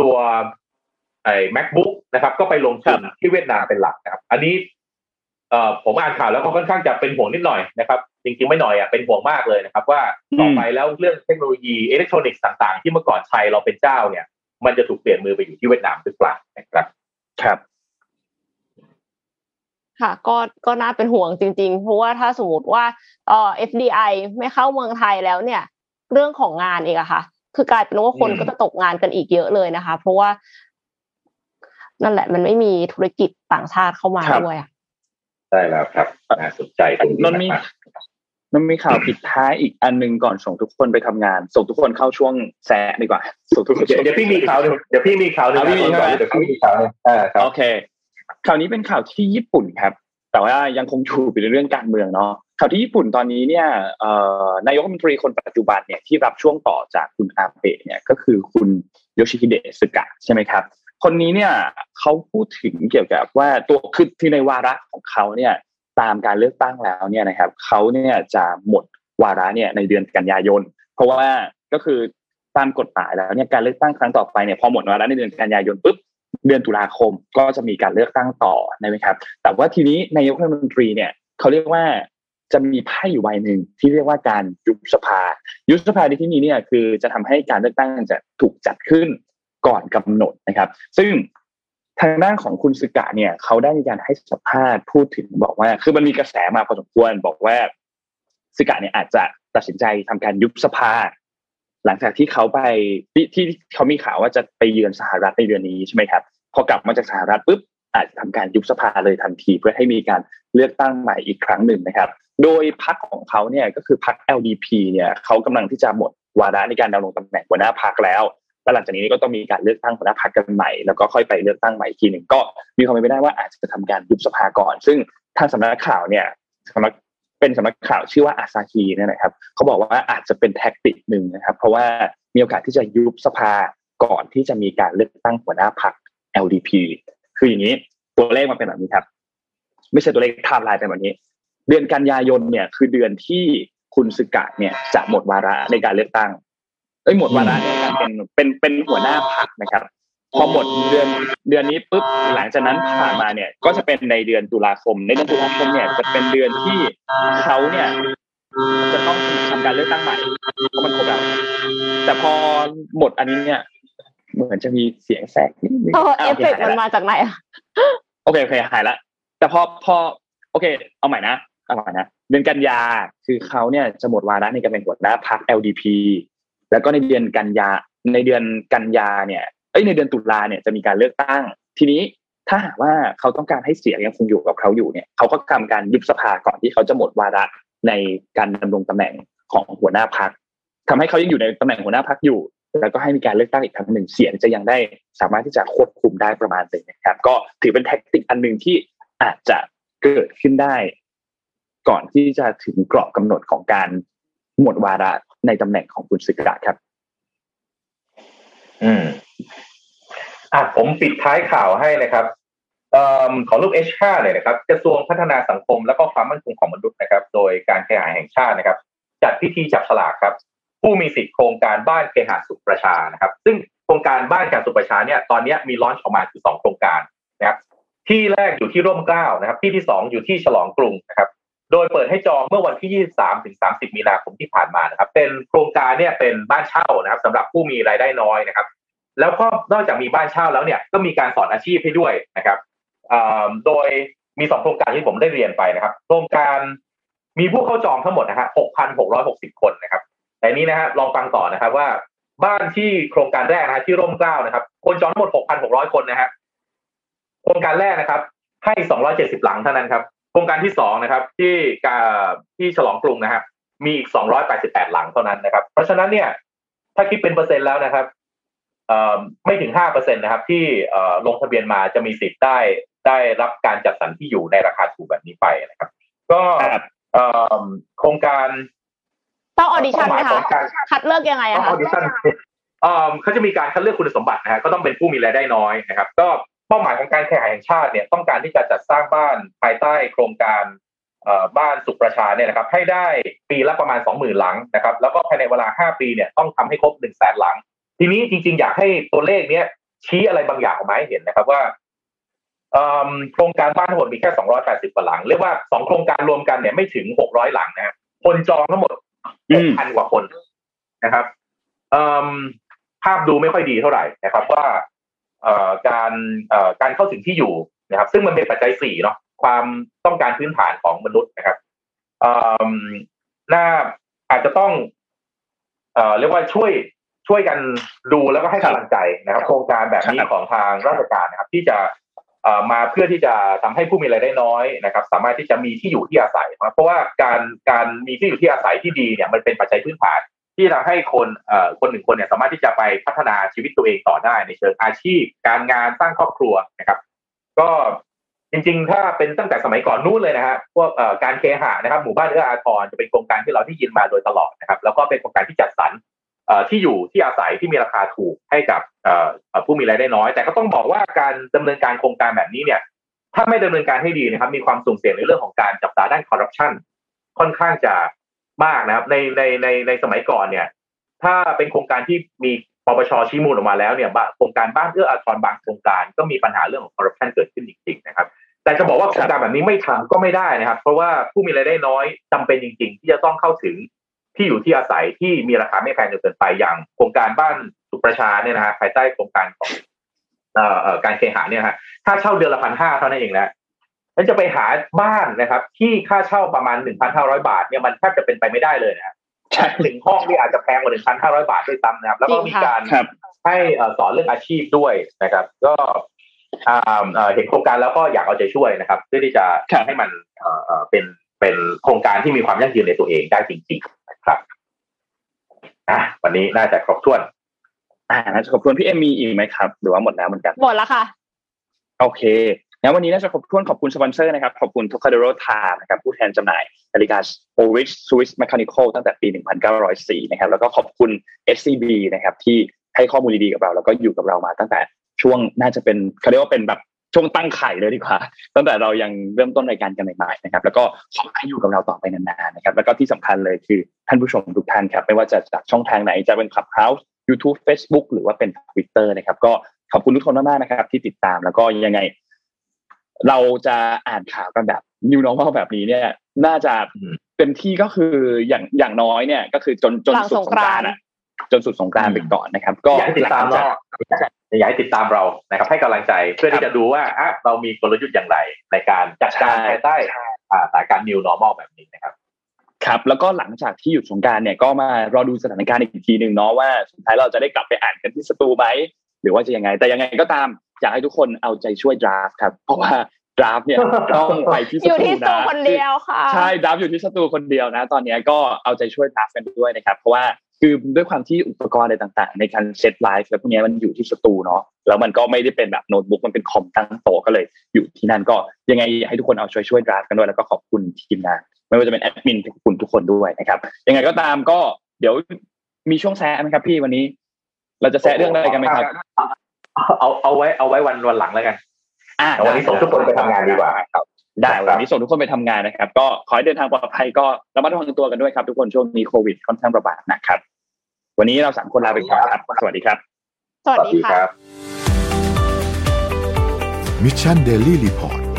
ตัวไอ้ macbook นะครับ ก็ไปลงทุนที่เวียดนามเป็นหลักนะครับ อันนี้ผมอ่านข่าวแล้วก็ค่อนข้างจะเป็นห่วงนิดหน่อยนะครับ จริงๆไม่หน่อยอะเป็นห่วงมากเลยนะครับ ว่าต่อไปแล้วเรื่องเทคโนโลยีอิเล็กทรอนิกส์ต่างๆ ที่เมื่อก่อนไทยเราเป็นเจ้าเนี่ย มันจะถูกเปลี่ยนมือไปอยู่ที่เวียดนามหรือเปล่านะครับ ครับ ค่ะก็ก็น่าเป็นห่วงจริง ๆ เพราะว่าถ้าสมมติว่าเอ่อ FDI ไม่เข้าเมืองไทยแล้วเนี่ย เรื่องของงานเองอะค่ะ คือกลายเป็นว่าคนก็จะตกงานกันอีกเยอะเลยนะคะ เพราะว่า นั่นแหละ มันไม่มีธุรกิจต่างชาติเข้ามาด้วยอะใช่แล้วครับน่าสนใจตรงนี้นมีมันมีข่าวปิดท้ายอีกอันนึงก่อนส่งทุกคนไปทำงาน ส่งทุกคนเข้าช่วงแซะดีกว่าส่งทุกคนเดี๋ยวพี่มีข่าวเดี๋ยวพี่มีข่าวเดี๋ยวพี่มีข่าวเดี๋ยวพี่มีข่าวโอเค ข่าวนี้เป็นข่าวที่ญี่ปุ่นครับ แต่ว่ายังคงถูกเป็นเรื่องการเมืองเนาะข่าวที่ญี่ปุ่นตอนนี้เนี่ยนายกรัฐมนตรีคนปัจจุบันเนี่ยที่รับช่วงต่อจากคุณอาเบะเนี่ยก็คือคุณโยชิฮิเดะสึกะใช่ไหมครับ คนนี้เนี่ยเขาพูดถึงเกี่ยวกับว่าตัวคือที่ในวาระของเขาเนี่ยตามการเลือกตั้งแล้วเนี่ยนะครับเขาเนี่ยจะหมดวาระเนี่ยในเดือนกันยายน เพราะว่าก็คือตามกฎหมายแล้วเนี่ยการเลือกตั้งครั้งต่อไปเนี่ยพอหมดวาระในเดือนกันยายนปุ๊บ เดือนตุลาคมก็จะมีการเลือกตั้งต่อนะครับ แต่ว่าทีนี้นายกรัฐมนตรีเนี่ยเขาเรียกว่าจะมีไพ่อยู่ใบหนึ่งที่เรียกว่าการยุบสภา ยุบสภาในที่นี้เนี่ยคือจะทำให้การเลือกตั้งจะถูกจัดขึ้นก่อนกำหนดนะครับ ซึ่งทางด้านของคุณสึกะเนี่ยเขาได้มีการให้สัมภาษณ์พูดถึงบอกว่า คือมันมีกระแสมาพอสมควรบอกว่าสึกะเนี่ยอาจจะตัดสินใจทำการยุบสภา หลังจากที่เขาไปที่ที่เขามีข่าวว่าจะไปเยือนสหรัฐในเดือนนี้ใช่ไหมครับพอกลับมาจากสหรัฐปุ๊บอาจจะทำการยุบสภาเลยทันที เพื่อให้มีการเลือกตั้งใหม่อีกครั้งหนึ่งนะครับ โดยพรรคของเขาเนี่ยก็คือพรรค LDP เนี่ยเขากำลังที่จะหมดวาระในการดำรงตำแหน่งหัวหน้าพรรคแล้วแล้วหลังจากนี้ก็ต้องมีการเลือกตั้งหัวหน้าพรรคกันใหม่แล้วก็ค่อยไปเลือกตั้งใหม่ทีหนึ่งก็มีความเป็นไปได้ว่าอาจจะทำการยุบสภาก่อน ซึ่งทางสำนักข่าวเนี่ยสำนัก เป็นสำนักข่าวชื่อว่าอาซาฮีเนี่ยนะครับเขาบอกว่าอาจจะเป็นแท็กติกหนึ่งนะครับ เพราะว่ามีโอกาสที่จะยุบสภาก่อนที่จะมีการเลือกตั้งหัวหน้าพรรค LDP คืออย่างนี้ตัวเลขมันเป็นแบบนี้ครับ ไม่ใช่ตัวเลขไทม์ไลน์เป็นแบบนี้ เดือนกันยายนเนี่ยคือเดือนที่คุณสกะเนี่ยจะหมดวาระในการเลือกตั้งเอ้ยหมดวาระในการเป็นเป็นเป็นหัวหน้าพรรคนะครับ พอหมดเดือนเดือนนี้ปุ๊บหลังจากนั้นผ่านมาเนี่ย ก็จะเป็นในเดือนตุลาคม ในเดือนตุลาคมเนี่ยจะเป็นเดือนที่เขาเนี่ยจะต้องทำการเลือกตั้งใหม่เพราะมันครบแล้วแต่พอหมดอันนี้เนี่ย เหมือนจะมีเสียงแทรกนิดนึงเอฟเฟกมันมาจากไหนอะโอเคโอเคหายละแต่พอพอ โอเค เอาใหม่นะเอาใหม่นะเดือนกันยาคือเขาเนี่ยจะหมดวาระในการเป็นหัวหน้าพรรค LDP แล้วก็ในเดือนกันยาในเดือนกันยาเนี่ย เอ้ยในเดือนตุลาเนี่ยจะมีการเลือกตั้ง ทีนี้ถ้าหากว่าเขาต้องการให้เสียงยังคงอยู่กับเขาอยู่เนี่ยเขาก็ทำการยุบสภาก่อนที่เขาจะหมดวาระในการดำรงตำแหน่งของหัวหน้าพรรคทำให้เขายังอยู่ในตำแหน่งหัวหน้าพรรคอยู่ แล้วก็ให้มีการเลือกตั้งอีกครั้งหนึ่งเสียงจะยังได้สามารถที่จะควบคุมได้ประมาณหนึ่งนะครับ ก็ถือเป็นแท็กติกอันหนึ่งที่อาจจะเกิดขึ้นได้ ก่อนที่จะถึงกรอบกำหนดของการหมดวาระในตำแหน่งของคุณสึกดาครับ อืมอะผมปิดท้ายข่าวให้นะครับอของรูป H5 เลยนะครับ กระทรวงพัฒนาสังคมและก็ความมั่นคงของมนุษย์นะครับ โดยการแข่งขันแห่งชาตินะครับ จัดพิธีจับฉลากครับ ผู้มีสิทธิ์โครงการบ้านเคหะสุขประชานะครับ ซึ่งโครงการบ้านการสุขประชาเนี่ยตอนนี้มีลอนช์ออกมาคือสองโครงการนะครับ ที่แรกอยู่ที่ร่มเกล้านะครับ ที่ที่สองอยู่ที่ฉลองกรุงนะครับ โดยเปิดให้จองเมื่อวันที่ 23 ถึง 30 มีนาคมที่ผ่านมานะครับ เป็นโครงการเนี่ยเป็นบ้านเช่านะครับสำหรับผู้มีรายได้น้อยนะครับ แล้วก็นอกจากมีบ้านเช่าแล้วเนี่ยก็มีการสอนอาชีพให้ด้วยนะครับโดยมีสองโครงการที่ผมได้เรียนไปนะครับ โครงการมีผู้เข้าจองทั้งหมดนะฮะ6,660 คนนะครับแต่นี้นะฮะลองฟังต่อนะครับว่าบ้านที่โครงการแรกนะฮะที่ร่มเกล้านะครับ คนจองทั้งหมด 6,600 คนนะฮะโครงการแรกนะครับ ให้ 270 หลังเท่านั้นครับ โครงการที่สองนะครับ ที่กาที่ฉลองกรุงนะครับ มีอีก 288 หลังเท่านั้นนะครับ เพราะฉะนั้นเนี่ย ถ้าคิดเป็นเปอร์เซ็นต์แล้วนะครับไม่ถึง5เปอร์เซ็นต์นะครับ ที่ลงทะเบียนมาจะมีสิทธิ์ได้ได้รับการจัดสรรที่อยู่ในราคาถูกแบบนี้ไปนะครับ ก็โครงการต้องออดิชั่นไหมคะคัดเลือกยังไงอะคะออดิชั่นเขาจะมีการคัดเลือกคุณสมบัตินะฮะก็ต้องเป็นผู้มีรายได้น้อยนะครับ ก็ เป้าหมายของการแข่งขันแห่งชาติเนี่ยต้องการที่จะจัดสร้างบ้านภายใต้โครงการบ้านสุขประชาเนี่ยนะครับให้ได้ปีละประมาณสองหมื่นหลังนะครับแล้วก็ภายในเวลาห้าปีเนี่ยต้องทำให้ครบหนึ่งแสนหลัง ทีนี้จริง ๆ อยากให้ตัวเลขเนี้ยชี้อะไรบางอย่างออกมาให้เห็นนะครับว่าโครงการบ้านทั้งหมดมีแค่สองร้อยแปดสิบกว่าหลัง เรียกว่าสองโครงการรวมกันเนี่ยไม่ถึงหกร้อยหลังนะคนจองทั้งหมดหกพันกว่าคนนะครับภาพดูไม่ค่อยดีเท่าไหร่นะครับ ว่า การการเข้าถึงที่อยู่นะครับ ซึ่งมันเป็นปัจจัยสี่เนาะความต้องการพื้นฐานของมนุษย์นะครับน่าอาจจะต้องเรียกว่าช่วยช่วยกันดูแล้วก็ให้กำลังใจนะครับ โครงการแบบนี้ของทางราชการนะครับ ที่จะมาเพื่อที่จะทำให้ผู้มีรายได้น้อยนะครับ สามารถที่จะมีที่อยู่ที่อาศัย เพราะว่าการการมีที่อยู่ที่อาศัยที่ดีเนี่ยมันเป็นปัจจัยพื้นฐาน ที่ทำให้คนเอ่อคนหนึ่งคนเนี่ยสามารถที่จะไปพัฒนาชีวิตตัวเองต่อได้ในเชิงอาชีพ การงานสร้างครอบครัวนะครับ ก็จริงๆ ถ้าเป็นตั้งแต่สมัยก่อนนู้นเลยนะฮะพวกการเคหะนะครับหมู่บ้านเอื้ออาทรจะเป็นโครงการที่เราที่ยินมาโดยตลอดนะครับ แล้วก็เป็นโครงการที่จัดสรรที่อยู่ที่อาศัยที่มีราคาถูกให้กับผู้มีรายได้น้อย แต่ก็ต้องบอกว่าการดำเนินการโครงการแบบนี้เนี่ย ถ้าไม่ดำเนินการให้ดีนะครับ มีความสุ่มเสี่ยงในเรื่องของการจับตาด้านคอร์รัปชันค่อนข้างจะ มากนะครับ ในในในในสมัยก่อนเนี่ย ถ้าเป็นโครงการที่มีปปชชี้มูลออกมาแล้วเนี่ยโครงการบ้านเอื้ออาทรบางโครงการก็มีปัญหาเรื่องของคอร์รัปชันเกิดขึ้นจริงๆนะครับ แต่จะบอกว่าโครงการแบบนี้ไม่ทำก็ไม่ได้นะครับ เพราะว่าผู้มีรายได้น้อยจำเป็นจริง ๆ ที่จะต้องเข้าถึงที่อยู่ที่อาศัยที่มีราคาไม่แพงจนเกินไปอย่าง โครงการบ้านสุประชาเนี่ยนะฮะภายใต้โครงการของเอ่อการเคหะเนี่ยฮะถ้าเช่าเดือนละพันห้าเท่านั้นเองนะ มันจะไปหาบ้านนะครับ ที่ค่าเช่าประมาณหนึ่งพันห้าร้อยบาทเนี่ยมันแทบจะเป็นไปไม่ได้เลยนะฮะถึงห้องที่อาจจะแพงกว่าหนึ่งพันห้าร้อยบาทด้วยซ้ำนะครับ แล้วก็มีการให้สอนเรื่องอาชีพด้วยนะครับ ก็เห็นโครงการแล้วก็อยากเอาใจช่วยนะครับ เพื่อที่จะให้มันเป็นเป็นโครงการที่มีความยั่งยืนในตัวเองได้จริงครับอะวันนี้น่าจะครบถ้วนอ่าน่าจะครบถ้วนพี่เอ็มมีอีกไหมครับ หรือว่าหมดแล้วเหมือนกันหมดแล้วค่ะ โอเค งั้นวันนี้น่าจะครบถ้วนขอบคุณสปอนเซอร์นะครับ ขอบคุณทุกคาเดโรทานะครับผู้แทนจำหน่ายนาฬิกาโอริชสวิสแมคคานิคอลตั้งแต่ปี 1904 นะครับ แล้วก็ขอบคุณ SCB นะครับที่ให้ข้อมูลดีๆกับเรา แล้วก็อยู่กับเรามาตั้งแต่ช่วงน่าจะเป็นเขาเรียกว่าเป็นแบบช่วงตั้งไข่เลยดีกว่า ตั้งแต่เรายังเริ่มต้นรายการกันใหม่ๆนะครับ แล้วก็ขอให้อยู่กับเราต่อไปนานๆนะครับ แล้วก็ที่สำคัญเลยคือท่านผู้ชมทุกท่านครับ ไม่ว่าจะจากช่องทางไหนจะเป็น Clubhouse YouTube Facebook หรือว่าเป็น Twitter นะครับ ก็ขอบคุณทุกคนมากๆนะครับ ที่ติดตามแล้วก็ยังไง เราจะอ่านข่าวกันแบบ New Normal แบบนี้เนี่ย น่าจะเป็นที่ก็คืออย่างอย่างน้อยเนี่ย ก็คือจนจนสุดสงกรานต์จนสุดสงกรานต์ไปก่อนนะครับ ก็อยากติดตามเราอยากให้ติดตามเรานะครับ ให้กำลังใจเพื่อที่จะดูว่าอะเรามีกลยุทธ์อย่างไร ในการจัดการภายใต้สถานการณ์ new normal แบบนี้นะครับครับแล้วก็หลังจากที่หยุดสงการเนี่ยก็มารอดูสถานการณ์อีกทีหนึ่งเนาะว่าสุดท้ายเราจะได้กลับไปอ่านกันที่สตูไหม หรือว่าจะยังไง แต่ยังไงก็ตามอยากให้ทุกคนเอาใจช่วยดราฟครับ เพราะว่าดราฟเนี่ยต้องไปที่สตูนะอยู่ที่สตูคนเดียวค่ะใช่ดราฟอยู่ที่สตูคนเดียวนะ ตอนนี้ก็เอาใจช่วยดราฟกันด้วยนะครับ เพราะว่าคือด้วยความที่อุปกรณ์อะไรต่างๆ ในการ set live แล้วพวกนี้มันอยู่ที่สตูเนาะแล้วมันก็ไม่ได้เป็นแบบโน้ตบุ๊กมันเป็นคอมตั้งโต๊ะก็เลย อยู่ที่นั่นก็ยังไงให้ทุกคนเอาช่วยช่วยดราฟกันด้วยแล้วก็ขอบคุณทีมงาน ไม่ว่าจะเป็นแอดมินขอบคุณทุกคนด้วยนะครับยังไงก็ตามก็เดี๋ยวมีช่วงแซะไหมครับพี่วันนี้ เราจะแซะเรื่องอะไรกันไหมครับ เอาเอาไว้เอาไว้วันวันหลังแล้วกันอ่าวันนี้ส่งทุกคนไปทำงานดีกว่าครับได้วันนี้ส่งทุกคนไปทำงานนะครับ ก็ขอให้เดินทางปลอดภัยก็ระมัดระวังตัวกันด้วยครับ ทุกคนช่วงนี้โควิดค่อนข้างระบาดนะครับ วันนี้เราสามคนลาไปก่อนครับสวัสดีครับ สวัสดีครับ Mission Daily Report